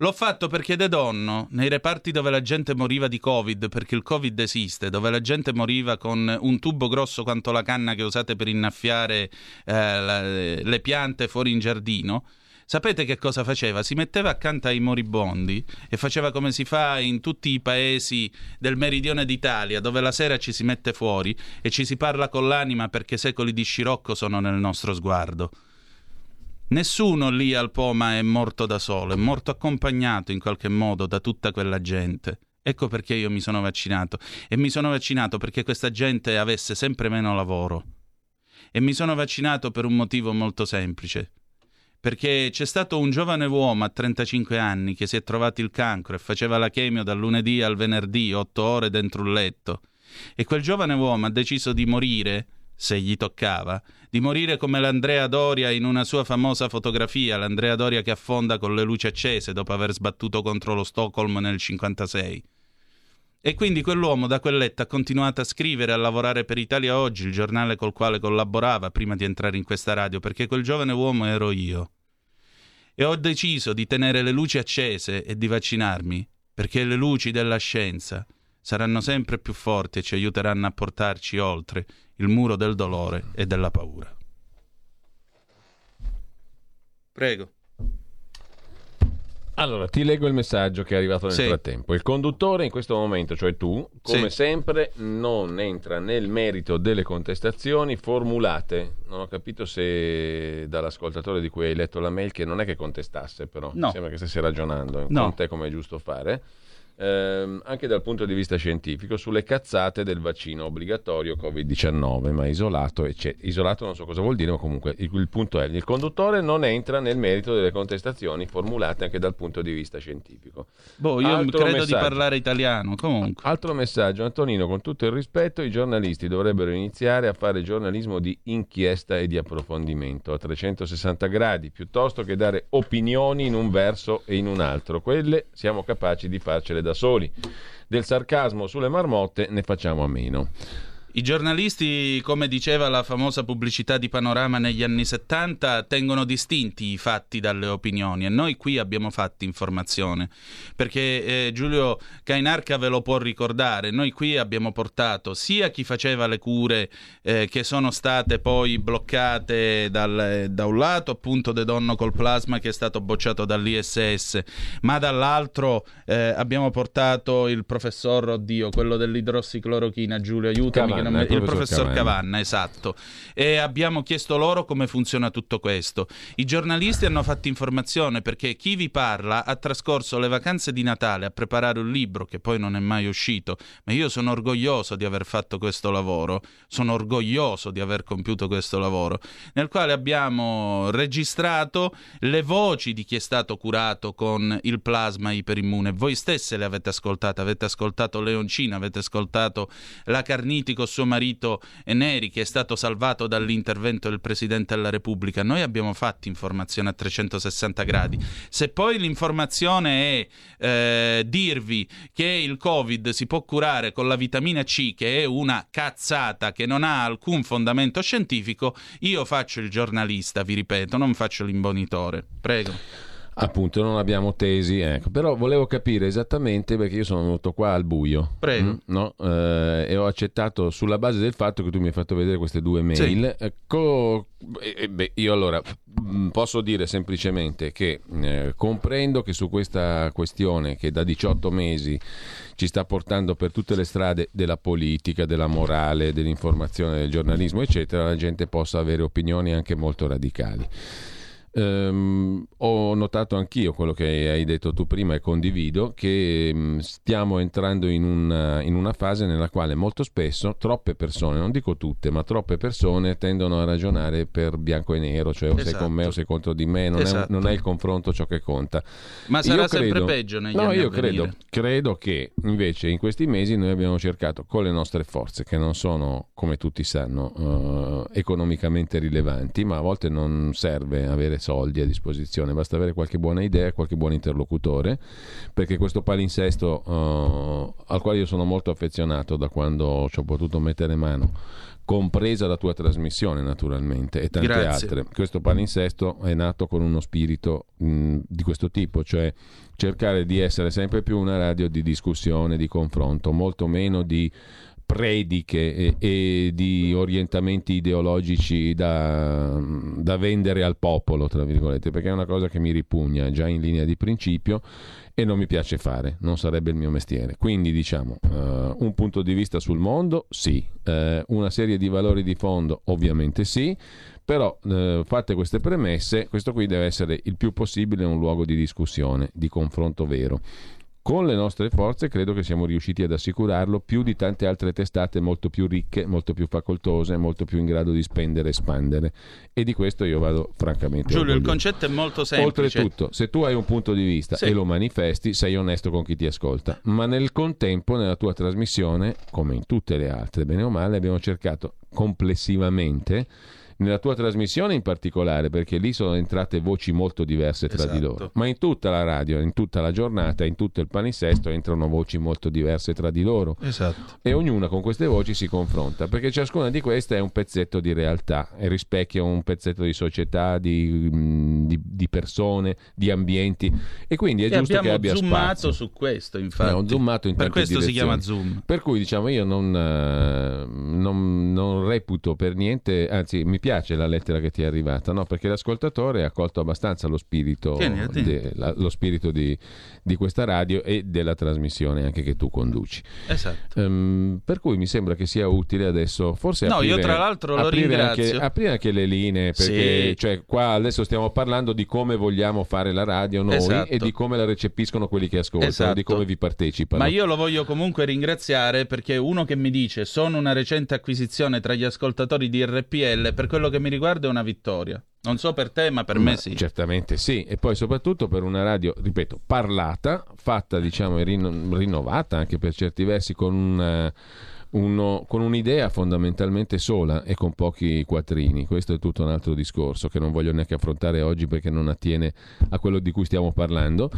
L'ho fatto perché De Donno, nei reparti dove la gente moriva di Covid, perché il Covid esiste, dove la gente moriva con un tubo grosso quanto la canna che usate per innaffiare eh, le piante fuori in giardino, Sapete che cosa faceva? Si metteva accanto ai moribondi e faceva come si fa in tutti i paesi del meridione d'Italia, dove la sera ci si mette fuori e ci si parla con l'anima perché secoli di scirocco sono nel nostro sguardo. Nessuno lì al Poma è morto da solo, è morto accompagnato in qualche modo da tutta quella gente. Ecco perché io mi sono vaccinato. E mi sono vaccinato perché questa gente avesse sempre meno lavoro. E mi sono vaccinato per un motivo molto semplice perché c'è stato un giovane uomo a 35 anni che si è trovato il cancro e faceva la chemio dal lunedì al venerdì, otto ore dentro un letto. E quel giovane uomo ha deciso di morire, se gli toccava, di morire come l'Andrea Doria in una sua famosa fotografia, l'Andrea Doria che affonda con le luci accese dopo aver sbattuto contro lo Stockholm nel 56. E quindi quell'uomo da quel letto ha continuato a scrivere e a lavorare per Italia Oggi, il giornale col quale collaborava prima di entrare in questa radio, perché quel giovane uomo ero io. E ho deciso di tenere le luci accese e di vaccinarmi, perché le luci della scienza saranno sempre più forti e ci aiuteranno a portarci oltre il muro del dolore e della paura. Prego. Allora, ti leggo il messaggio che è arrivato nel Sì. frattempo. Il conduttore in questo momento, cioè tu, come Sì. sempre, non entra nel merito delle contestazioni formulate. Non ho capito se dall'ascoltatore di cui hai letto la mail che non è che contestasse, però No. mi sembra che stessi ragionando No. con te come è giusto fare. Ehm, anche dal punto di vista scientifico sulle cazzate del vaccino obbligatorio Covid-19, ma isolato, eccetera. isolato non so cosa vuol dire, ma comunque il, il punto è il conduttore non entra nel merito delle contestazioni formulate anche dal punto di vista scientifico. Boh, io Altro credo di messaggio. parlare italiano, comunque. Altro messaggio, Antonino, con tutto il rispetto, i giornalisti dovrebbero iniziare a fare giornalismo di inchiesta e di approfondimento a 360 gradi, piuttosto che dare opinioni in un verso e in un altro. Quelle siamo capaci di farcele da soli. Del sarcasmo sulle marmotte ne facciamo a meno. I giornalisti, come diceva la famosa pubblicità di Panorama negli anni 70, tengono distinti i fatti dalle opinioni e noi qui abbiamo fatti informazione, perché eh, Giulio Cainarca ve lo può ricordare, noi qui abbiamo portato sia chi faceva le cure eh, che sono state poi bloccate dal- da un lato appunto De Donno col plasma che è stato bocciato dall'ISS, ma dall'altro eh, abbiamo portato il professor, oddio, quello dell'idrossiclorochina, Giulio, aiutami. non Cavanna, mi- il professor Cavanna. Cavanna, esatto. E abbiamo chiesto loro come funziona tutto questo. I giornalisti hanno fatto informazione perché chi vi parla ha trascorso le vacanze di Natale a preparare un libro che poi non è mai uscito, ma io sono orgoglioso di aver fatto questo lavoro, sono orgoglioso di aver compiuto questo lavoro, nel quale abbiamo registrato le voci di chi è stato curato con il plasma iperimmune. Voi stesse le avete ascoltate, avete ascoltato Leoncina, avete ascoltato la Carniti con suo marito Neri che è stato salvato dall'intervento del Presidente della Repubblica. Noi abbiamo fatto informazione a 360 gradi. Se poi l'informazione è eh, dirvi che il Covid si può curare con la vitamina C, che è una cazzata che non ha alcun fondamento scientifico, io faccio il giornalista, vi ripeto, non faccio l'imbonitore. Prego. Appunto, non abbiamo tesi, ecco. però volevo capire esattamente perché io sono venuto qua al buio Prego. mm, no? Eh, e ho accettato sulla base del fatto che tu mi hai fatto vedere queste due mail. Ecco, e- e beh, io allora mm, posso dire semplicemente che eh, comprendo che su questa questione che da 18 mesi ci sta portando per tutte le strade della politica, della morale, dell'informazione, del giornalismo, eccetera, la gente possa avere opinioni anche molto radicali. Ehm, ho notato anch'io quello che hai detto tu prima e condivido che mm, stiamo entrando in una, in una fase nella quale molto spesso troppe persone, non dico tutte, ma troppe persone tendono a ragionare per bianco e nero, cioè o sei Esatto. con me o sei contro di me, non, Esatto. è, non è il confronto ciò che conta. Ma sarà Io sempre credo- peggio negli No, anni io credo, credo che invece in questi mesi noi abbiamo cercato con le nostre forze, che non sono, come tutti sanno, eh, economicamente rilevanti, ma a volte non serve avere soldi a disposizione, basta avere qualche buona idea, qualche buon interlocutore, perché questo palinsesto eh, al quale io sono molto affezionato da quando ci ho potuto mettere mano compresa la tua trasmissione naturalmente e tante Grazie. altre. Questo palinsesto è nato con uno spirito mh, di questo tipo, cioè cercare di essere sempre più una radio di discussione, di confronto, molto meno di prediche e, e di orientamenti ideologici da, da vendere al popolo, tra virgolette, perché è una cosa che mi ripugna già in linea di principio e non mi piace fare, non sarebbe il mio mestiere. Quindi diciamo, eh, un punto di vista sul mondo, sì, Eh, una serie di valori di fondo, ovviamente sì, però eh, fatte queste premesse, questo qui deve essere il più possibile un luogo di discussione, di confronto vero. Con le nostre forze credo che siamo riusciti ad assicurarlo più di tante altre testate molto più ricche, molto più facoltose, molto più in grado di spendere e espandere. E di questo io vado francamente Giulio, il orgoglioso. concetto è molto semplice. Oltretutto, se tu hai un punto di vista Sì. e lo manifesti, sei onesto con chi ti ascolta. Ma nel contempo, nella tua trasmissione, come in tutte le altre, bene o male, abbiamo cercato complessivamente, nella tua trasmissione in particolare, perché lì sono entrate voci molto diverse tra di Esatto. loro, ma in tutta la radio, in tutta la giornata, in tutto il palinsesto entrano voci molto diverse tra di loro Esatto. e ognuna con queste voci si confronta perché ciascuna di queste è un pezzetto di realtà e rispecchia un pezzetto di società, di, mh, di- di persone, di ambienti e quindi è E giusto che abbia zoomato spazio. su questo, infatti. Abbiamo zoomato in per questo si chiama direzioni. zoom. Per cui diciamo io non, eh, non- non reputo per niente, anzi mi piace piace la lettera che ti è arrivata, no? perché l'ascoltatore ha colto abbastanza lo spirito, Tieni, de- la- lo spirito di, di questa radio e della trasmissione anche che tu conduci. Esatto. Ehm, per cui mi sembra che sia utile adesso forse No, aprire, io tra l'altro lo aprire ringrazio. Anche, aprire anche le linee perché Sì. cioè, qua adesso stiamo parlando di come vogliamo fare la radio noi Esatto. e di come la recepiscono quelli che ascoltano, Esatto. di come vi partecipano. Ma io lo voglio comunque ringraziare perché uno che mi dice sono una recente acquisizione tra gli ascoltatori di RPL, per quello che mi riguarda è una vittoria. Non so per te, ma per Ma me sì. Certamente sì, e poi soprattutto per una radio, ripeto, parlata, fatta diciamo e rinno- rinnovata anche per certi versi con un, uno- con un'idea fondamentalmente sola e con pochi quattrini. Questo è tutto un altro discorso che non voglio neanche affrontare oggi perché non attiene a quello di cui stiamo parlando,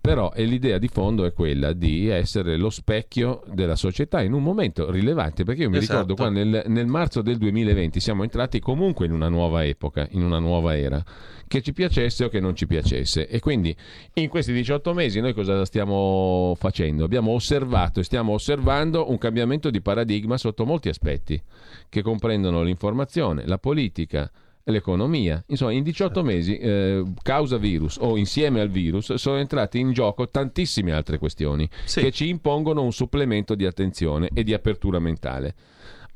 però l'idea di fondo è quella di essere lo specchio della società in un momento rilevante, perché io mi Esatto. ricordo qua nel, nel marzo del 2020 siamo entrati comunque in una nuova epoca, in una nuova era che ci piacesse o che non ci piacesse. E quindi in questi 18 mesi noi cosa stiamo facendo? Abbiamo osservato e stiamo osservando un cambiamento di paradigma sotto molti aspetti, che comprendono l'informazione, la politica, l'economia. Insomma, in 18 mesi, eh, causa virus o insieme al virus, sono entrate in gioco tantissime altre questioni Sì. che ci impongono un supplemento di attenzione e di apertura mentale.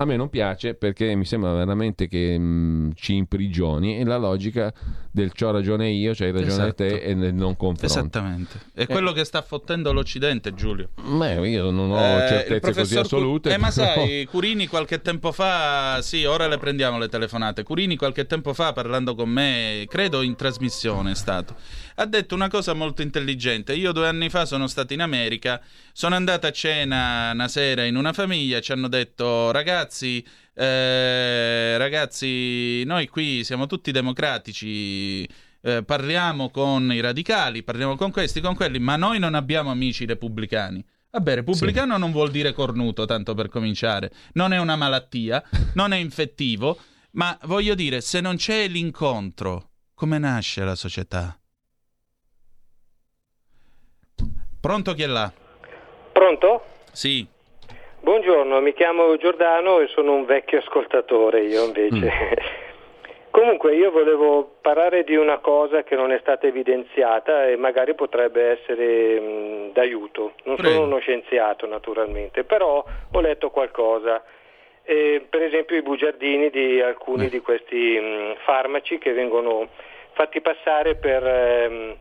A me non piace perché mi sembra veramente che mh, ci imprigioni e la logica del c'ho ragione io, c'hai ragione Esatto. te e nel non confronto. Esattamente. È quello che sta fottendo l'Occidente, Giulio. Beh, io non ho Eh, certezze così professor Cu- assolute. Eh, ma però- sai, Curini qualche tempo fa, sì, ora le prendiamo le telefonate. Curini qualche tempo fa, parlando con me, credo in trasmissione è stato, ha detto una cosa molto intelligente. Io due anni fa sono stato in America, sono andato a cena una sera in una famiglia, ci hanno detto, ragazzi, eh, ragazzi, noi qui siamo tutti democratici. eh, parliamo con i radicali, parliamo con questi, con quelli, ma noi non abbiamo amici repubblicani. Vabbè, repubblicano non vuol dire cornuto, tanto per cominciare. Non è una malattia, non è infettivo, ma voglio dire, se non c'è l'incontro, come nasce la società? Pronto chi è là? Pronto? Sì. Buongiorno, mi chiamo Giordano e sono un vecchio ascoltatore io invece. Comunque io volevo parlare di una cosa che non è stata evidenziata e magari potrebbe essere mh, d'aiuto. Non Prego. sono uno scienziato naturalmente, però ho letto qualcosa. Eh, per esempio i bugiardini di alcuni di questi mh, farmaci che vengono fatti passare per, ehm,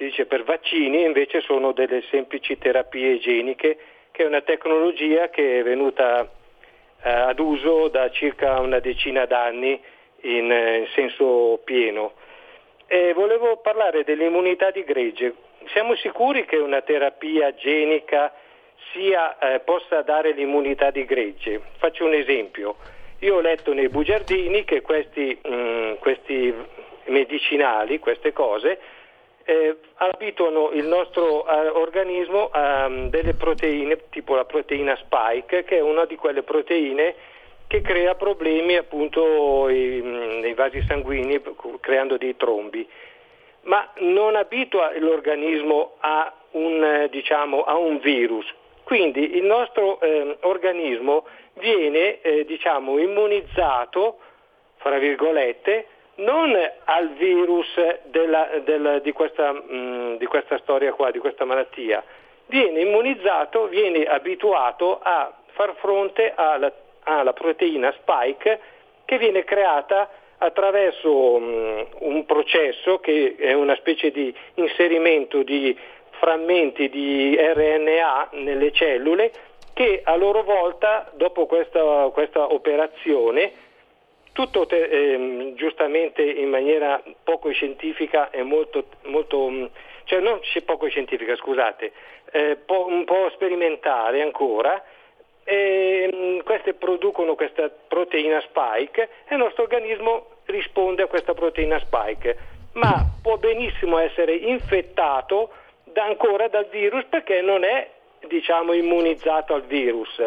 si dice per vaccini, invece sono delle semplici terapie igieniche, che è una tecnologia che è venuta eh, ad uso da circa una decina d'anni in, eh, in senso pieno. E volevo parlare dell'immunità di gregge. Siamo sicuri che una terapia genica sia, eh, possa dare l'immunità di gregge? Faccio un esempio. Io ho letto nei bugiardini che questi, mm, questi medicinali, queste cose, eh, abituano il nostro eh, organismo a mm, delle proteine, tipo la proteina spike, che è una di quelle proteine che crea problemi appunto i- mm, nei vasi sanguigni, creando dei trombi ma non abitua l'organismo a un, eh, diciamo, a un virus. Quindi il nostro ehm, organismo viene eh, diciamo, immunizzato, fra virgolette, non al virus della- del- di, questa, mh, di questa storia qua, di questa malattia, viene immunizzato, viene abituato a far fronte alla, alla proteina spike che viene creata attraverso mh, un processo che è una specie di inserimento di frammenti di RNA nelle cellule che a loro volta, dopo questa, questa operazione, tutto te- ehm, giustamente in maniera poco scientifica e molto, molto mh, cioè non poco scientifica, scusate, eh, po- un po' sperimentale ancora, e, mh, queste producono questa proteina spike e il nostro organismo risponde a questa proteina spike, ma può benissimo essere infettato da- ancora dal virus perché non è diciamo immunizzato al virus.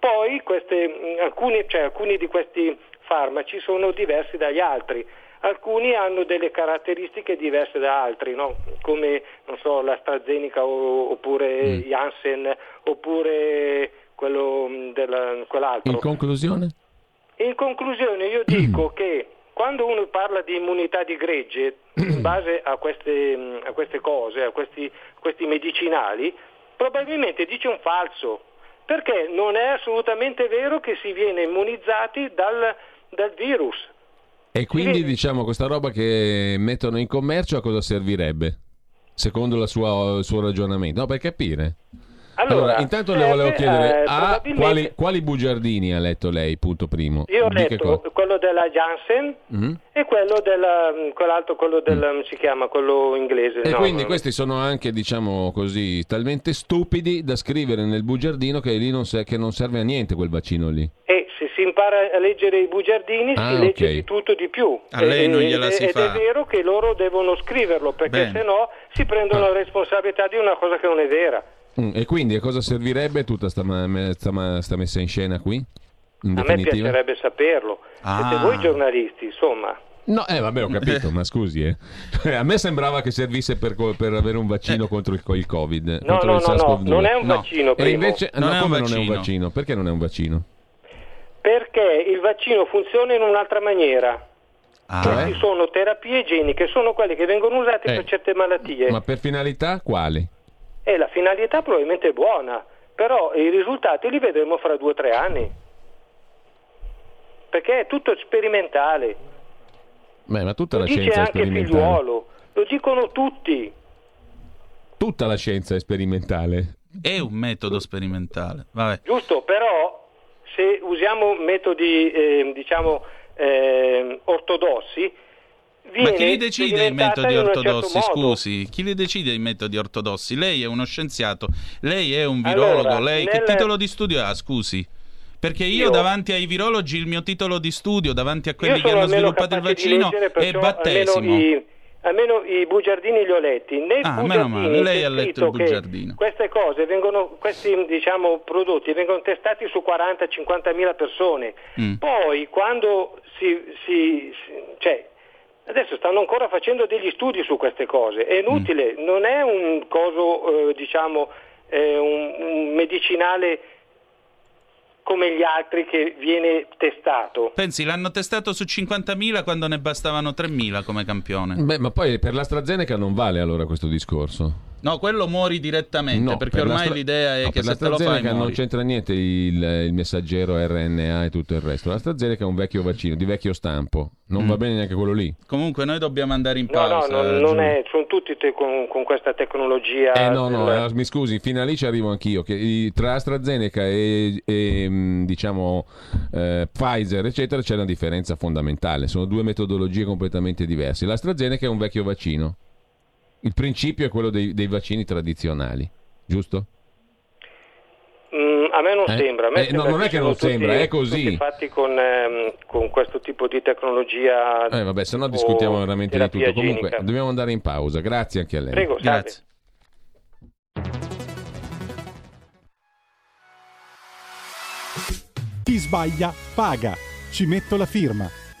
Poi queste, mh, alcuni, cioè, alcuni di questi farmaci sono diversi dagli altri, alcuni hanno delle caratteristiche diverse da altri, no? come non so, l'AstraZeneca oppure Janssen oppure quello mh, della- quell'altro. In conclusione? In conclusione io dico che quando uno parla di immunità di gregge, in base a queste, a queste cose, a questi, questi medicinali, probabilmente dice un falso, perché non è assolutamente vero che si viene immunizzati dal, dal virus. E quindi diciamo questa roba che mettono in commercio a cosa servirebbe? Secondo la sua- il suo ragionamento? No, per capire. Allora, Allora, intanto le volevo serve, chiedere eh, A, quali, quali bugiardini ha letto lei, punto primo? Io ho letto cosa? quello della Janssen Mhm. e quello della, quell'altro, quello del, si chiama, quello inglese. Mm. E no, quindi no. questi sono anche, diciamo così, talmente stupidi da scrivere nel bugiardino che lì non, se- che non serve a niente quel vaccino lì. E a leggere i bugiardini Ah, si legge ok. di tutto di più. A lei E- non gliela ed, si ed fa. è vero che loro devono scriverlo perché se no si prendono Ah. la responsabilità di una cosa che non è vera. Mm, E quindi a cosa servirebbe tutta sta, ma- me- sta ma- sta messa in scena qui? In A me definitiva? piacerebbe saperlo. Ah. Siete voi giornalisti, insomma. No, eh, vabbè, ho capito, ma scusi, eh. a me sembrava che servisse per, co- per avere un vaccino contro il, co- il Covid. Eh. No, contro no, il no, no, SARS-CoV-2. non è un vaccino, E primo. invece, Non no, è un come non è un vaccino. vaccino? Perché non è un vaccino? Perché il vaccino funziona in un'altra maniera. Ah, Cioè? Ci sono terapie igieniche, sono quelle che vengono usate Eh. per certe malattie. Ma per finalità quali? E la finalità probabilmente è buona, però i risultati li vedremo fra due o tre anni. Perché è tutto sperimentale. Beh, ma tutta Lo la dice scienza è anche sperimentale. figliuolo, lo dicono tutti. Tutta la scienza è sperimentale. è un metodo sperimentale. Vabbè. Giusto, però se usiamo metodi eh, diciamo eh, ortodossi, viene Ma chi li decide i metodi un ortodossi? certo. Scusi, chi li decide i metodi ortodossi? Lei è uno scienziato, lei è un virologo, Allora, lei che nel- titolo di studio ha? Scusi. Perché io, Io- davanti ai virologi il mio titolo di studio, davanti a quelli che hanno sviluppato il vaccino, leggere, è battesimo. I, almeno i bugiardini li ho letti. Nei Ah, meno bugiardini male, lei ha letto il bugiardino. Queste cose vengono, questi diciamo, prodotti vengono testati su 40-50 mila persone. Mm. Poi quando si, si- si- cioè, adesso stanno ancora facendo degli studi su queste cose. È inutile, Mm. non è un coso, eh, diciamo, eh, un, un medicinale come gli altri che viene testato. Pensi, l'hanno testato su 50.000 quando ne bastavano 3.000 come campione. Beh, ma poi per l'AstraZeneca non vale allora questo discorso. No, quello muori direttamente, No, perché per ormai l'Astra- l'idea è no, che se te lo fai l'AstraZeneca non muori. c'entra niente il, il messaggero RNA e tutto il resto. L'AstraZeneca è un vecchio vaccino di vecchio stampo. Non Mm. va bene neanche quello lì. Comunque noi dobbiamo andare in No, pausa. no, non, non Giulio. è, sono tutti te- con, con questa tecnologia. Eh no, no, del- eh, mi scusi, fino a lì ci arrivo anch'io. Che tra AstraZeneca e, e, mh, diciamo eh, Pfizer, eccetera, c'è una differenza fondamentale. Sono due metodologie completamente diverse. L'AstraZeneca è un vecchio vaccino. Il principio è quello dei, dei vaccini tradizionali, giusto? Mm, a me non Eh? sembra. A me Eh, sembra no, non è che non sembra, tutti- è così. fatti con, ehm, con questo tipo di tecnologia. Eh, vabbè, se no discutiamo veramente di tutto. Comunque, igienica. dobbiamo andare in pausa. Grazie anche a lei. Prego, salve. Grazie. Chi sbaglia paga. Ci metto la firma.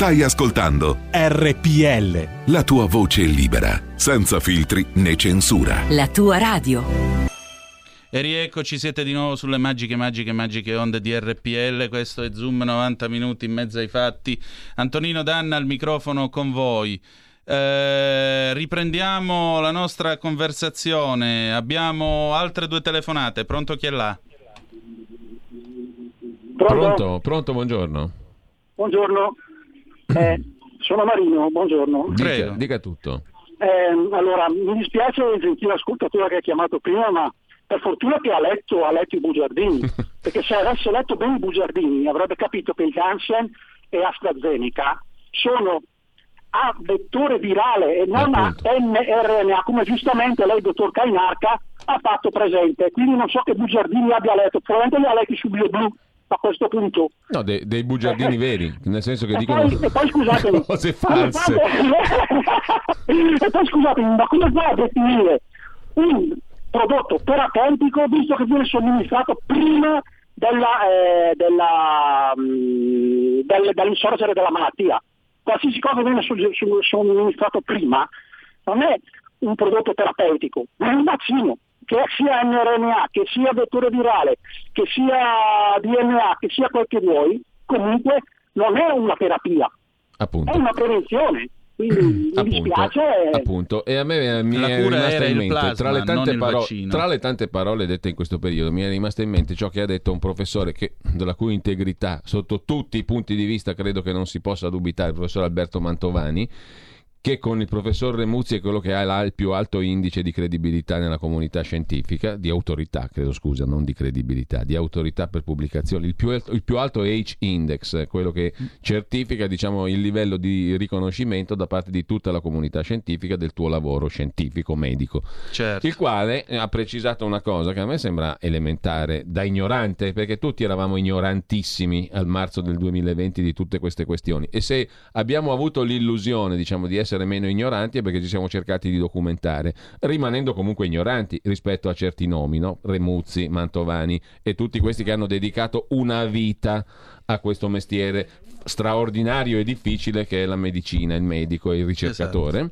Stai ascoltando RPL. la tua voce libera, senza filtri né censura. La tua radio. E rieccoci, siete di nuovo sulle magiche, magiche, magiche onde di RPL. Questo è Zoom 90 minuti in mezzo ai fatti. Antonino Danna al microfono con voi. Eh, riprendiamo la nostra conversazione. Abbiamo altre due telefonate. Pronto chi è là? Pronto, pronto, buongiorno. Buongiorno, Eh, sono Marino, buongiorno. Dica, dica tutto. Eh, allora, mi dispiace il gentile ascoltatore che ha chiamato prima, ma per fortuna che ha letto, ha letto i bugiardini, perché se avesse letto bene i bugiardini avrebbe capito che il Janssen e AstraZeneca sono a vettore virale e non a mRNA, come giustamente lei, dottor Cainarca, ha fatto presente. Quindi non so che bugiardini abbia letto, probabilmente li ha letti su BioBlu a questo punto. No, de- dei bugiardini veri, nel senso che E dicono poi, e poi scusatemi, cose false. e poi scusatemi, ma come fa a definire un prodotto terapeutico visto che viene somministrato prima della, eh, della, mm, del- dell'insorgere della malattia? Qualsiasi cosa viene su- su- somministrato prima non è un prodotto terapeutico, ma è un vaccino che sia mRNA, che sia vettore virale, che sia DNA, che sia quel che vuoi, comunque non è una terapia, Appunto. è una prevenzione. Quindi mi Appunto, dispiace. appunto. e a me mi La è rimasta era in mente plasma, tra, le tante paro- tra le tante parole dette in questo periodo mi è rimasta in mente ciò che ha detto un professore che, della cui integrità sotto tutti i punti di vista credo che non si possa dubitare il professor Alberto Mantovani che con il professor Remuzzi è quello che ha là il più alto indice di credibilità nella comunità scientifica, di autorità, credo scusa, non di credibilità, di autorità per pubblicazioni, il più, alto- il più alto H-index, quello che certifica diciamo, il livello di riconoscimento da parte di tutta la comunità scientifica del tuo lavoro scientifico medico. Certo. Il quale ha precisato una cosa che a me sembra elementare da ignorante, perché tutti eravamo ignorantissimi al marzo del 2020 di tutte queste questioni. E se abbiamo avuto l'illusione, diciamo, di essere meno ignoranti è perché ci siamo cercati di documentare, rimanendo comunque ignoranti rispetto a certi nomi, no? Remuzzi, Mantovani e tutti questi che hanno dedicato una vita a questo mestiere straordinario e difficile che è la medicina, il medico e il ricercatore.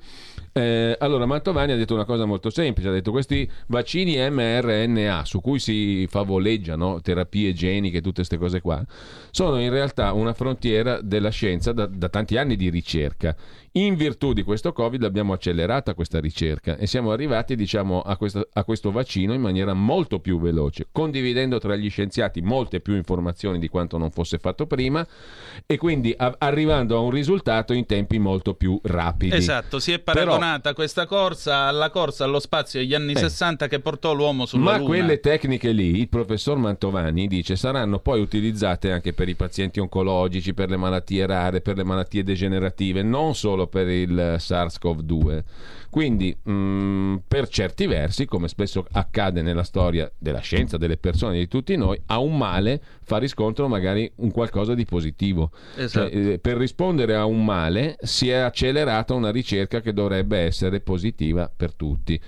Eh, allora, Mantovani ha detto una cosa molto semplice: ha detto questi vaccini mRNA su cui si favoleggiano terapie geniche, tutte queste cose qua, sono in realtà una frontiera della scienza da, da tanti anni di ricerca. In virtù di questo Covid abbiamo accelerata questa ricerca e siamo arrivati, diciamo, a, questo- a questo vaccino in maniera molto più veloce, condividendo tra gli scienziati molte più informazioni di quanto non fosse fatto prima e quindi a- arrivando a un risultato in tempi molto più rapidi. Esatto, si è Però- paragonata questa corsa alla corsa allo spazio degli anni Eh. 60 che portò l'uomo sulla Ma Luna. quelle tecniche lì, il professor Mantovani dice, saranno poi utilizzate anche per i pazienti oncologici, per le malattie rare, per le malattie degenerative, non solo per il SARS-CoV-2. Quindi, mh, per certi versi, come spesso accade nella storia della scienza, delle persone, di tutti noi, a un male fa riscontro magari un qualcosa di positivo. Esatto. Cioè, eh, per rispondere a un male si è accelerata una ricerca che dovrebbe essere positiva per tutti.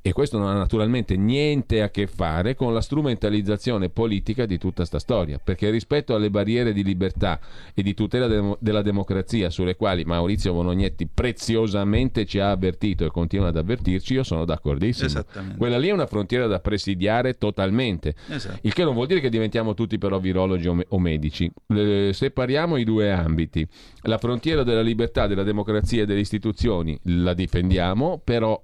E questo non ha naturalmente niente a che fare con la strumentalizzazione politica di tutta sta storia, perché rispetto alle barriere di libertà e di tutela demo- della democrazia sulle quali Maurizio Bonognetti preziosamente ci ha avvertito e continua ad avvertirci, io sono d'accordissimo. Quella lì è una frontiera da presidiare totalmente. Esatto. Il che non vuol dire che diventiamo tutti però virologi o, me- o medici. Eh, separiamo i due ambiti. La frontiera della libertà, della democrazia e delle istituzioni la difendiamo, però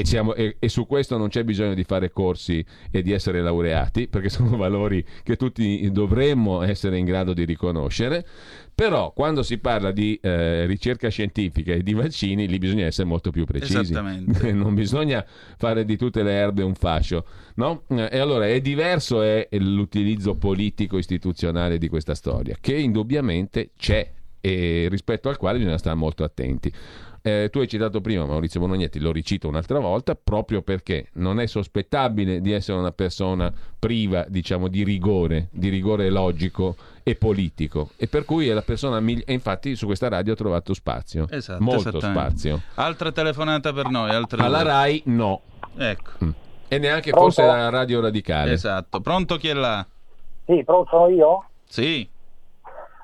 e, siamo- e- e su questo non c'è bisogno di fare corsi e di essere laureati, perché sono valori che tutti dovremmo essere in grado di riconoscere. Però quando si parla di eh, ricerca scientifica e di vaccini, lì bisogna essere molto più precisi. Esattamente. non bisogna fare di tutte le erbe un fascio. No? E allora è diverso è l'utilizzo politico istituzionale di questa storia, che indubbiamente c'è e rispetto al quale bisogna stare molto attenti. Eh, tu hai citato prima Maurizio Bonognetti, lo ricito un'altra volta, proprio perché non è sospettabile di essere una persona priva, diciamo, di rigore, di rigore logico e politico, e per cui è la persona migli- e infatti su questa radio ha trovato spazio, Esatto, molto spazio. Altra telefonata per noi. Altre Alla due. RAI no. Ecco. Mm. E neanche Pronto? fosse la radio radicale. Esatto. Pronto chi è là? Sì, pronto sono io? Sì.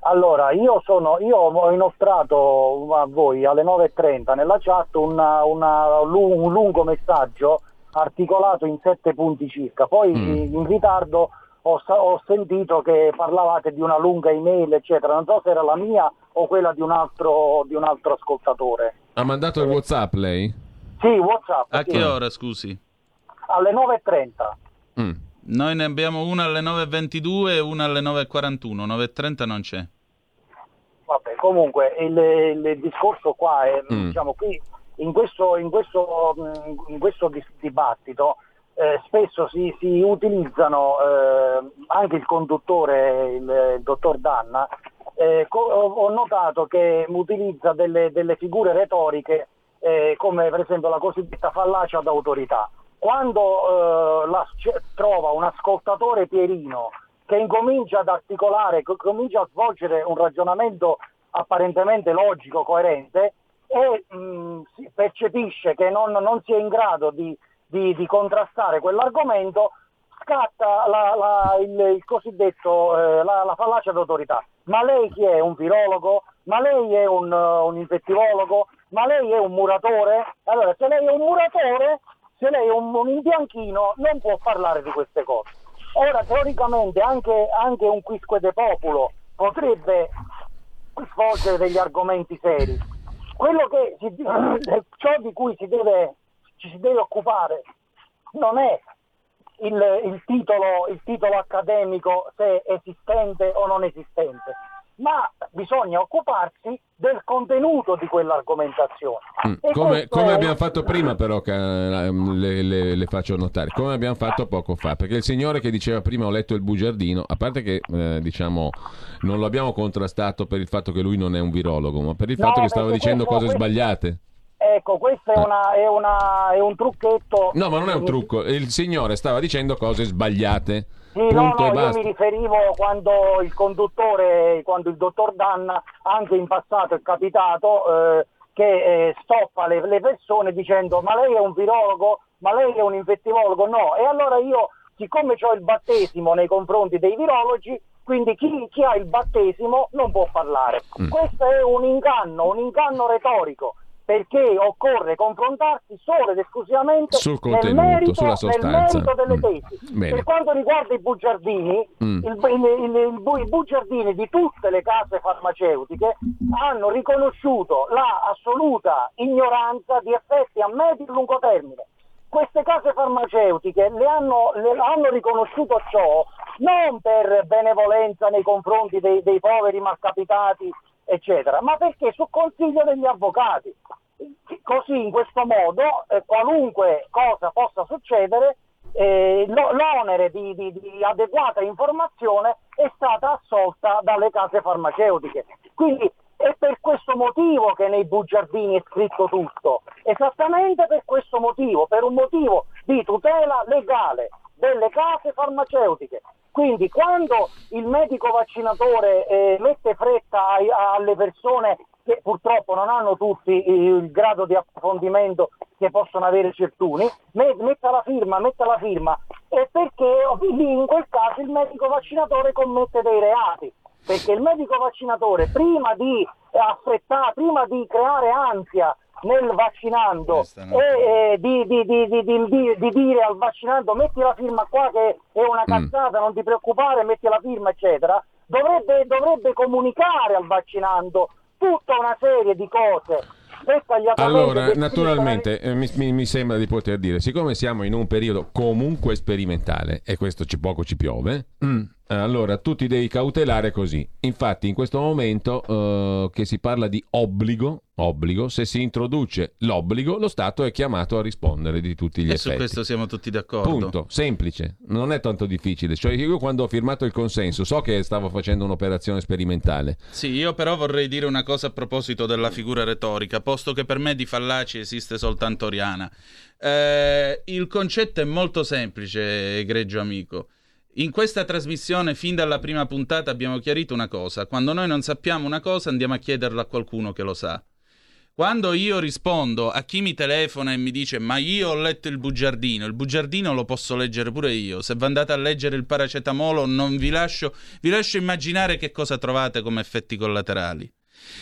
Allora, io, sono, io ho inoltrato a voi alle 9.30 nella chat una- una- un lungo messaggio articolato in sette punti circa. Poi Mm. in ritardo ho, ho sentito che parlavate di una lunga email, eccetera. Non so se era la mia o quella di un altro, di un altro ascoltatore. Ha mandato il WhatsApp lei? Sì, WhatsApp. A sì. che ora, scusi? Alle 9.30. Mm. Noi ne abbiamo una alle 9.22 e una alle 9.41. 9.30 non c'è. Vabbè, comunque il, il discorso qua è, Mm. diciamo, qui in questo, in questo, in questo dibattito eh, spesso si, si utilizzano eh, anche il conduttore, il, il dottor Danna, eh, co- ho, ho notato che utilizza delle, delle figure retoriche eh, come per esempio la cosiddetta fallacia d'autorità. Quando eh, la- c- trova un ascoltatore pierino che incomincia ad articolare, co- comincia a svolgere un ragionamento apparentemente logico, coerente e mh, si percepisce che non, non si è in grado di, di- di contrastare quell'argomento, scatta la- la- il, il cosiddetto eh, la, la fallacia d'autorità. Ma lei chi è? Un filologo? Ma lei è un, uh, un infettivologo? Ma lei è un muratore? Allora, se lei è un muratore, se lei è un, un imbianchino, non può parlare di queste cose. Ora, teoricamente, anche, anche un quisque de populo potrebbe svolgere degli argomenti seri. Quello che si- ciò di cui si deve, ci si deve occupare non è il, il titolo, il titolo accademico se esistente o non esistente, ma bisogna occuparsi del contenuto di quell'argomentazione. Mm. Come, come abbiamo fatto prima però, eh, le, le- le faccio notare, come abbiamo fatto poco fa, perché il signore che diceva prima ho letto il bugiardino, a parte che eh, diciamo non lo abbiamo contrastato per il fatto che lui non è un virologo, ma per il No, fatto che stava dicendo cose questo- sbagliate. Ecco, questo è, una, è, una, è un trucchetto. No, ma non è un trucco, il signore stava dicendo cose sbagliate. Sì, no, no, io mi riferivo quando il conduttore, quando il dottor Danna, anche in passato è capitato, eh, che eh, stoppa le, le persone dicendo ma lei è un virologo, ma lei è un infettivologo, no. E allora io, siccome ho il battesimo nei confronti dei virologi, quindi chi, chi ha il battesimo non può parlare. Mm. Questo è un inganno, un inganno retorico. Perché occorre confrontarsi solo ed esclusivamente Sul nel contenuto, merito, sulla nel sostanza. merito delle Mm. tesi. Bene. Per quanto riguarda i bugiardini, Mm. il- il- il- i bugiardini di tutte le case farmaceutiche hanno riconosciuto la assoluta ignoranza di effetti a medio e lungo termine. Queste case farmaceutiche le hanno, le- hanno riconosciuto ciò non per benevolenza nei confronti dei, dei poveri malcapitati, eccetera, ma perché su consiglio degli avvocati. Così in questo modo eh, qualunque cosa possa succedere eh, lo- l'onere di, di- di adeguata informazione è stata assolta dalle case farmaceutiche. Quindi è per questo motivo che nei bugiardini è scritto tutto, esattamente per questo motivo, per un motivo di tutela legale delle case farmaceutiche. Quindi quando il medico vaccinatore eh, mette fretta ai- alle persone che purtroppo non hanno tutti il grado di approfondimento che possono avere certuni, me- metta la firma, metta la firma, e perché lì in quel caso il medico vaccinatore commette dei reati, perché il medico vaccinatore prima di affrettare, prima di creare ansia nel vaccinando e eh, di, di- di- di- di- di- di dire al vaccinando metti la firma qua che è una cazzata, non ti preoccupare, metti la firma, eccetera, dovrebbe, dovrebbe comunicare al vaccinando tutta una serie di cose. Allora, naturalmente eh, mi, mi- mi sembra di poter dire, siccome siamo in un periodo comunque sperimentale, e questo ci poco ci piove, mm, allora tu ti devi cautelare così. Infatti in questo momento eh, che si parla di obbligo, obbligo, se si introduce l'obbligo, lo Stato è chiamato a rispondere di tutti gli E su effetti. questo siamo tutti d'accordo. Punto, semplice, non è tanto difficile. Cioè io quando ho firmato il consenso so che stavo facendo un'operazione sperimentale. Sì, io però vorrei dire una cosa a proposito della figura retorica, posto che per me di fallaci esiste soltanto Oriana. Eh, il concetto è molto semplice, egregio amico. In questa trasmissione, fin dalla prima puntata, abbiamo chiarito una cosa. Quando noi non sappiamo una cosa, andiamo a chiederla a qualcuno che lo sa. Quando io rispondo a chi mi telefona e mi dice ma io ho letto il bugiardino, il bugiardino lo posso leggere pure io, se vi andate a leggere il paracetamolo non vi lascio, vi lascio immaginare che cosa trovate come effetti collaterali.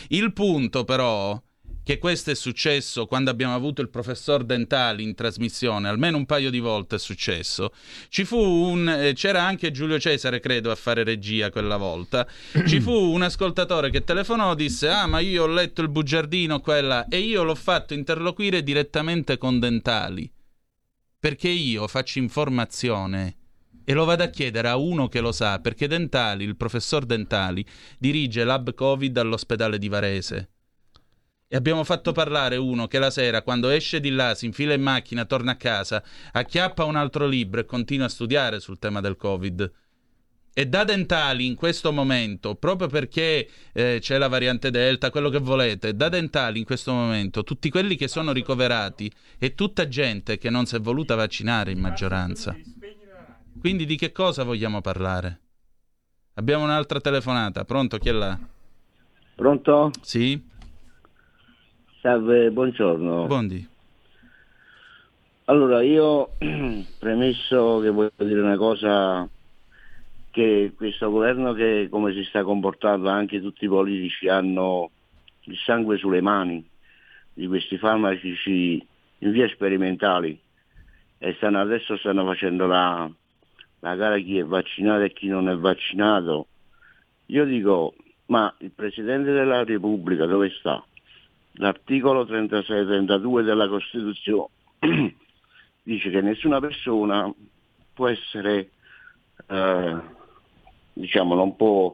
Il punto però che questo è successo quando abbiamo avuto il professor Dentali in trasmissione, almeno un paio di volte è successo. Un, eh, c'era anche Giulio Cesare, credo, a fare regia quella volta. Ci fu un ascoltatore che telefonò e disse: Ah, ma io ho letto il bugiardino, quella, e io l'ho fatto interloquire direttamente con Dentali. Perché io faccio informazione e lo vado a chiedere a uno che lo sa, perché Dentali, il professor Dentali, dirige l'hub Covid all'ospedale di Varese. E abbiamo fatto parlare uno che la sera, quando esce di là, si infila in macchina, torna a casa, acchiappa un altro libro e continua a studiare sul tema del Covid. E da Dentali in questo momento, proprio perché eh, c'è la variante Delta, quello che volete, da Dentali in questo momento, tutti quelli che sono ricoverati e tutta gente che non si è voluta vaccinare in maggioranza. Quindi di che cosa vogliamo parlare? Abbiamo un'altra telefonata, pronto? Chi è là? Pronto? Sì? Salve, buongiorno. Buondì. Allora, io premesso che voglio dire una cosa, che questo governo che come si sta comportando anche tutti i politici hanno il sangue sulle mani di questi farmaci in via sperimentali e stanno, adesso stanno facendo la, la gara chi è vaccinato e chi non è vaccinato. Io dico, ma il Presidente della Repubblica dove sta? L'articolo 36-32 della Costituzione dice che nessuna persona può essere, eh, diciamo, non può,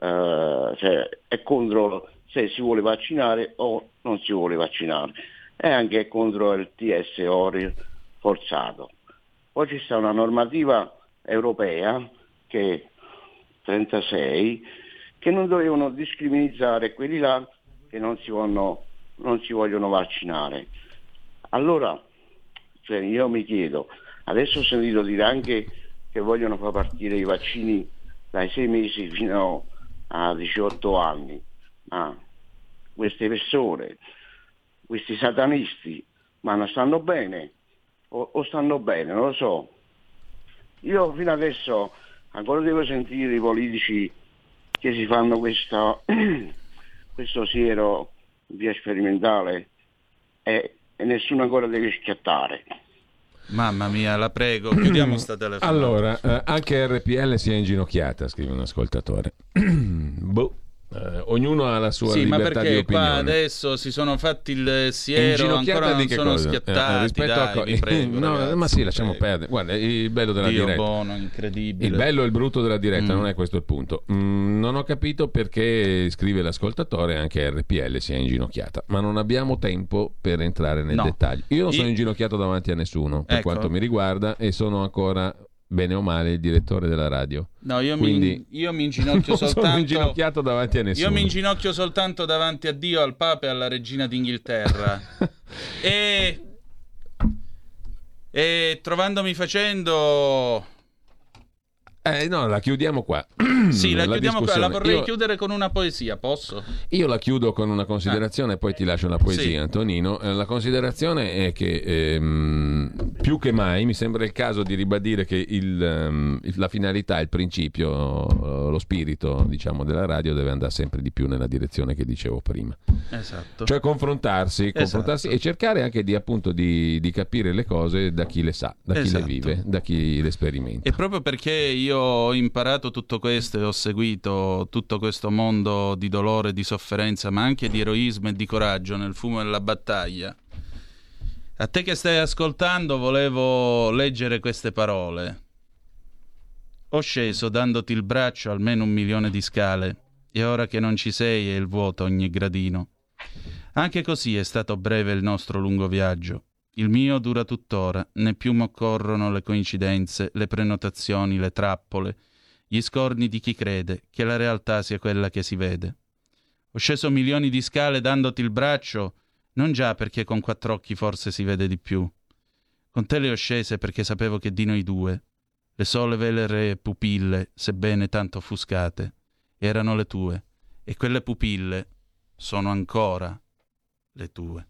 eh, cioè, è contro se si vuole vaccinare o non si vuole vaccinare, è anche contro il TSO forzato. Poi sta una normativa europea che è 36 che non dovevano discriminare quelli là che non si, vogliono, non si vogliono vaccinare. Allora, cioè io mi chiedo, adesso ho sentito dire anche che vogliono far partire i vaccini dai 6 mesi fino a 18 anni, ma queste persone, questi satanisti, ma non stanno bene o, o stanno bene, non lo so. Io fino adesso ancora devo sentire i politici che si fanno questa questo siero via sperimentale e, e nessuno ancora deve schiattare. Mamma mia, la prego, chiudiamo sta telefonata. Allora, eh, anche RPL si è inginocchiata, scrive un ascoltatore. boh. Eh, ognuno ha la sua sì, libertà di opinione. ma perché qua adesso si sono fatti il siero, ancora non sono cosa? schiattati, eh, rispetto dai, a co- vi prego, no, ragazzi, ma sì, lasciamo prego. perdere. Guarda, il bello della Dio diretta. buono, incredibile. Il bello e il brutto della diretta, Mm. non è questo il punto. Mm, non ho capito perché scrive l'ascoltatore anche RPL si è inginocchiata, ma non abbiamo tempo per entrare nel No. dettaglio. Io non sono I- inginocchiato davanti a nessuno, per Ecco. quanto mi riguarda, e sono ancora bene o male il direttore della radio. No, io, Quindi mi, io mi inginocchio non sono soltanto inginocchiato davanti a nessuno. Io mi inginocchio soltanto davanti a Dio, al Papa e alla regina d'Inghilterra. e, e trovandomi facendo... Eh no, la chiudiamo qua. Sì, la, chiudiamo qua. La vorrei Io- chiudere con una poesia, posso? Io la chiudo con una considerazione e poi ti lascio la poesia, Sì. Antonino. Eh, La considerazione è che ehm, più che mai mi sembra il caso di ribadire che il, ehm, la finalità, il principio, eh, lo spirito diciamo, della radio deve andare sempre di più nella direzione che dicevo prima. Esatto. Cioè confrontarsi, confrontarsi e cercare anche di, appunto, di, di capire le cose da chi le sa, da chi Esatto. le vive, da chi le sperimenta. E proprio perché io ho imparato tutto questo e ho seguito tutto questo mondo di dolore, di sofferenza, ma anche di eroismo e di coraggio nel fumo della battaglia, a te che stai ascoltando volevo leggere queste parole. Ho sceso dandoti il braccio almeno un milione di scale e ora che non ci sei è il vuoto ogni gradino. Anche così è stato breve il nostro lungo viaggio. Il mio dura tuttora, né più m'occorrono le coincidenze, le prenotazioni, le trappole, gli scorni di chi crede che la realtà sia quella che si vede. Ho sceso milioni di scale dandoti il braccio, non già perché con quattro occhi forse si vede di più. Con te le ho scese perché sapevo che di noi due, le sole vere pupille, sebbene tanto offuscate, erano le tue, e quelle pupille sono ancora le tue.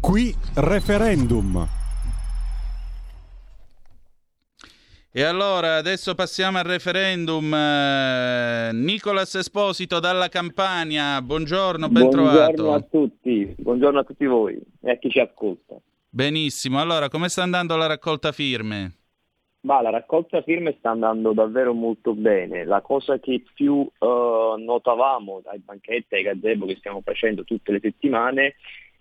Qui referendum. E allora adesso passiamo al referendum. Eh, Nicolas Esposito dalla Campania, buongiorno, ben Buongiorno trovato. a tutti, buongiorno a tutti voi e a chi ci ascolta. Benissimo, allora come sta andando la raccolta firme? Ma la raccolta firme sta andando davvero molto bene. La cosa che più eh, notavamo dai banchetti ai gazebo che stiamo facendo tutte le settimane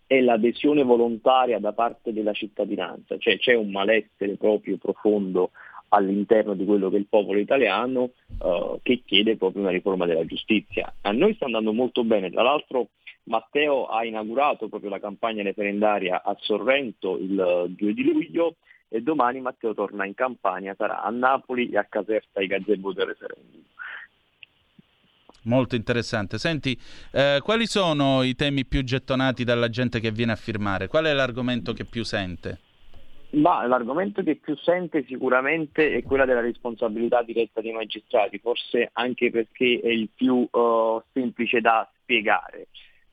è l'adesione volontaria da parte della cittadinanza, cioè c'è un malessere proprio profondo all'interno di quello che è il popolo italiano eh, che chiede proprio una riforma della giustizia. A noi sta andando molto bene, tra l'altro Matteo ha inaugurato proprio la campagna referendaria a Sorrento il 2 di luglio e domani Matteo torna in Campania, sarà a Napoli e a Caserta ai gazebo del referendum. Molto interessante. Senti, eh, quali sono i temi più gettonati dalla gente che viene a firmare? Qual è l'argomento che più sente? Ma l'argomento che più sente sicuramente è quella della responsabilità diretta dei magistrati, forse anche perché è il più uh, semplice da spiegare.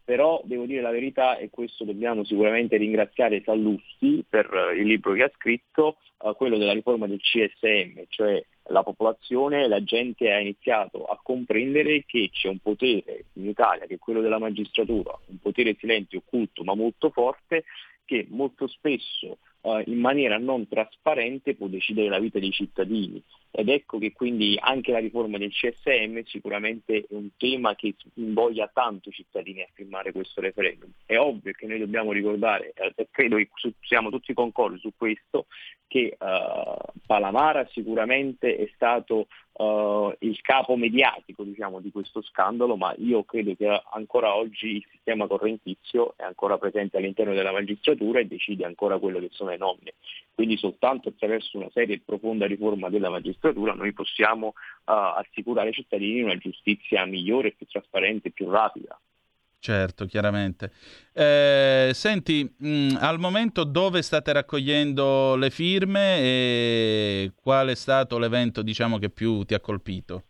Però devo dire la verità e questo dobbiamo sicuramente ringraziare Sallusti per uh, il libro che ha scritto, uh, quello della riforma del CSM, cioè la popolazione, la gente ha iniziato a comprendere che c'è un potere in Italia, che è quello della magistratura, un potere silente, occulto ma molto forte, che molto spesso uh, in maniera non trasparente può decidere la vita dei cittadini. Ed ecco che quindi anche la riforma del CSM sicuramente è un tema che invoglia tanto i cittadini a firmare questo referendum. È ovvio che noi dobbiamo ricordare, e eh, credo che siamo tutti concordi su questo, che uh, Palamara sicuramente è stato uh, il capo mediatico diciamo, di questo scandalo, ma io credo che ancora oggi il sistema correntizio è ancora presente all'interno della magistratura e decide ancora quello che sono le nomine. Quindi soltanto attraverso una seria e profonda riforma della magistratura noi possiamo uh, assicurare ai cittadini una giustizia migliore, più trasparente, più rapida. Certo, chiaramente. Eh, senti, mh, al momento dove state raccogliendo le firme e qual è stato l'evento diciamo, che più ti ha colpito?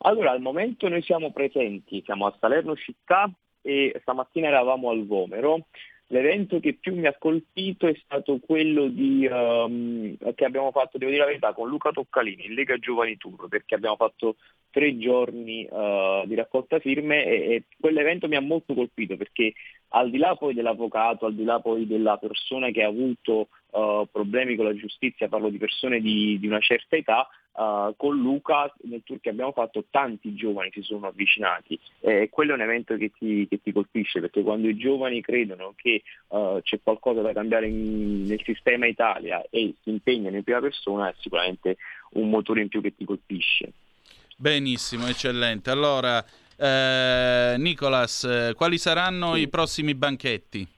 Allora, al momento noi siamo presenti, siamo a Salerno città e stamattina eravamo al Vomero. L'evento che più mi ha colpito è stato quello di, um, che abbiamo fatto, devo dire la verità, con Luca Toccalini in Lega Giovani Tour, perché abbiamo fatto tre giorni uh, di raccolta firme e, e, quell'evento mi ha molto colpito perché al di là poi dell'avvocato, al di là poi della persona che ha avuto uh, problemi con la giustizia, parlo di persone di, di una certa età, Uh, con Luca nel tour che abbiamo fatto tanti giovani si sono avvicinati e eh, quello è un evento che ti, che ti, colpisce perché quando i giovani credono che uh, c'è qualcosa da cambiare in, nel sistema Italia e si impegnano in prima persona è sicuramente un motore in più che ti colpisce. Benissimo, eccellente. Allora, eh, Nicolas, eh, quali saranno sì. i prossimi banchetti?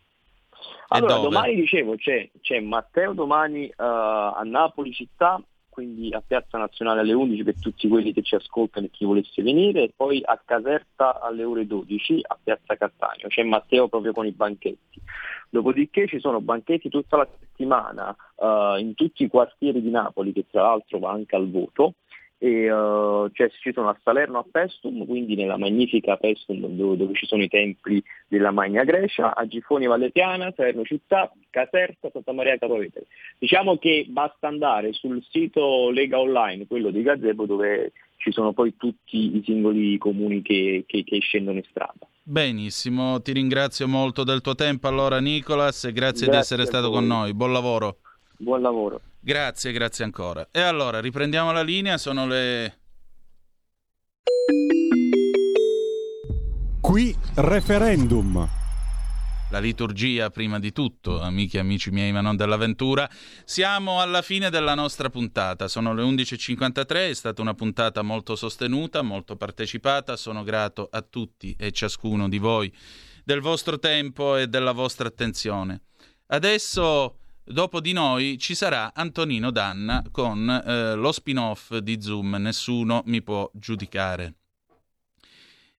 Allora, domani dicevo c'è, c'è Matteo domani uh, a Napoli città quindi a Piazza Nazionale alle 11 per tutti quelli che ci ascoltano e chi volesse venire, e poi a Caserta alle ore 12 a Piazza Cattaneo, c'è Matteo proprio con i banchetti. Dopodiché ci sono banchetti tutta la settimana uh, in tutti i quartieri di Napoli, che tra l'altro va anche al voto, e uh, cioè, ci sono a Salerno a Pestum, quindi nella magnifica Pestum dove, dove, ci sono i templi della Magna Grecia, a Gifoni Vallepiana, Salerno Città, Caserta, Santa Maria Capovetere. Diciamo che basta andare sul sito Lega Online, quello di Gazebo, dove ci sono poi tutti i singoli comuni che, che, che scendono in strada. Benissimo, ti ringrazio molto del tuo tempo allora Nicolas e grazie, grazie di essere stato con noi. Buon lavoro. Buon lavoro. Grazie, grazie ancora. E allora, riprendiamo la linea, sono le... Qui referendum. La liturgia prima di tutto, amiche e amici miei, ma non dell'avventura. Siamo alla fine della nostra puntata, sono le 11.53, è stata una puntata molto sostenuta, molto partecipata, sono grato a tutti e ciascuno di voi del vostro tempo e della vostra attenzione. Adesso Dopo di noi ci sarà Antonino Danna con eh, lo spin-off di Zoom, nessuno mi può giudicare.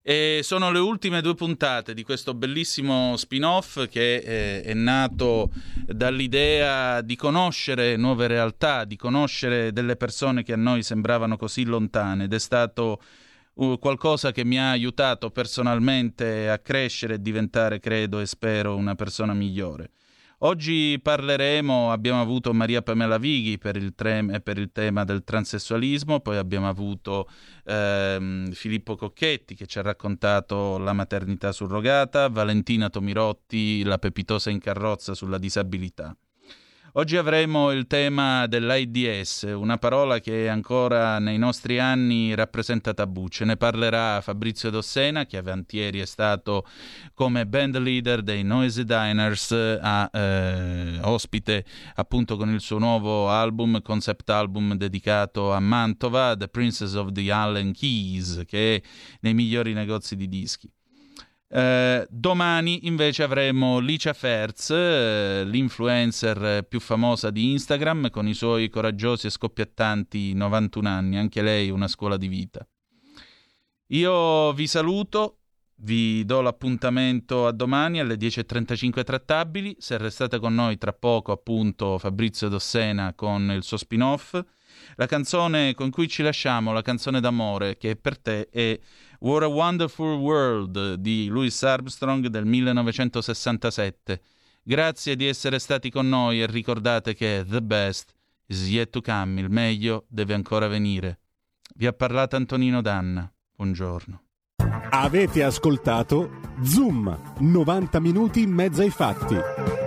E sono le ultime due puntate di questo bellissimo spin-off che eh, è nato dall'idea di conoscere nuove realtà, di conoscere delle persone che a noi sembravano così lontane ed è stato qualcosa che mi ha aiutato personalmente a crescere e diventare, credo e spero, una persona migliore. Oggi parleremo, abbiamo avuto Maria Pamela Vighi per il, tre, per il tema del transessualismo, poi abbiamo avuto ehm, Filippo Cocchetti che ci ha raccontato la maternità surrogata, Valentina Tomirotti, la pepitosa in carrozza sulla disabilità. Oggi avremo il tema dell'AIDS, una parola che ancora nei nostri anni rappresenta tabù. Ce ne parlerà Fabrizio Dossena, che avantieri è stato come band leader dei Noisy Diners, a, eh, ospite appunto con il suo nuovo album, concept album dedicato a Mantova, The Princess of the Allen Keys, che è nei migliori negozi di dischi. Eh, domani invece avremo Licia Ferz, eh, l'influencer più famosa di Instagram, con i suoi coraggiosi e scoppiattanti 91 anni, anche lei una scuola di vita. Io vi saluto, vi do l'appuntamento a domani alle 10.35 trattabili. Se restate con noi tra poco, appunto, Fabrizio Dossena con il suo spin-off. La canzone con cui ci lasciamo, la canzone d'amore che è per te, è What a Wonderful World di Louis Armstrong del 1967. Grazie di essere stati con noi e ricordate che The Best is yet to come, il meglio deve ancora venire. Vi ha parlato Antonino Danna. Buongiorno. Avete ascoltato Zoom, 90 minuti in mezzo ai fatti.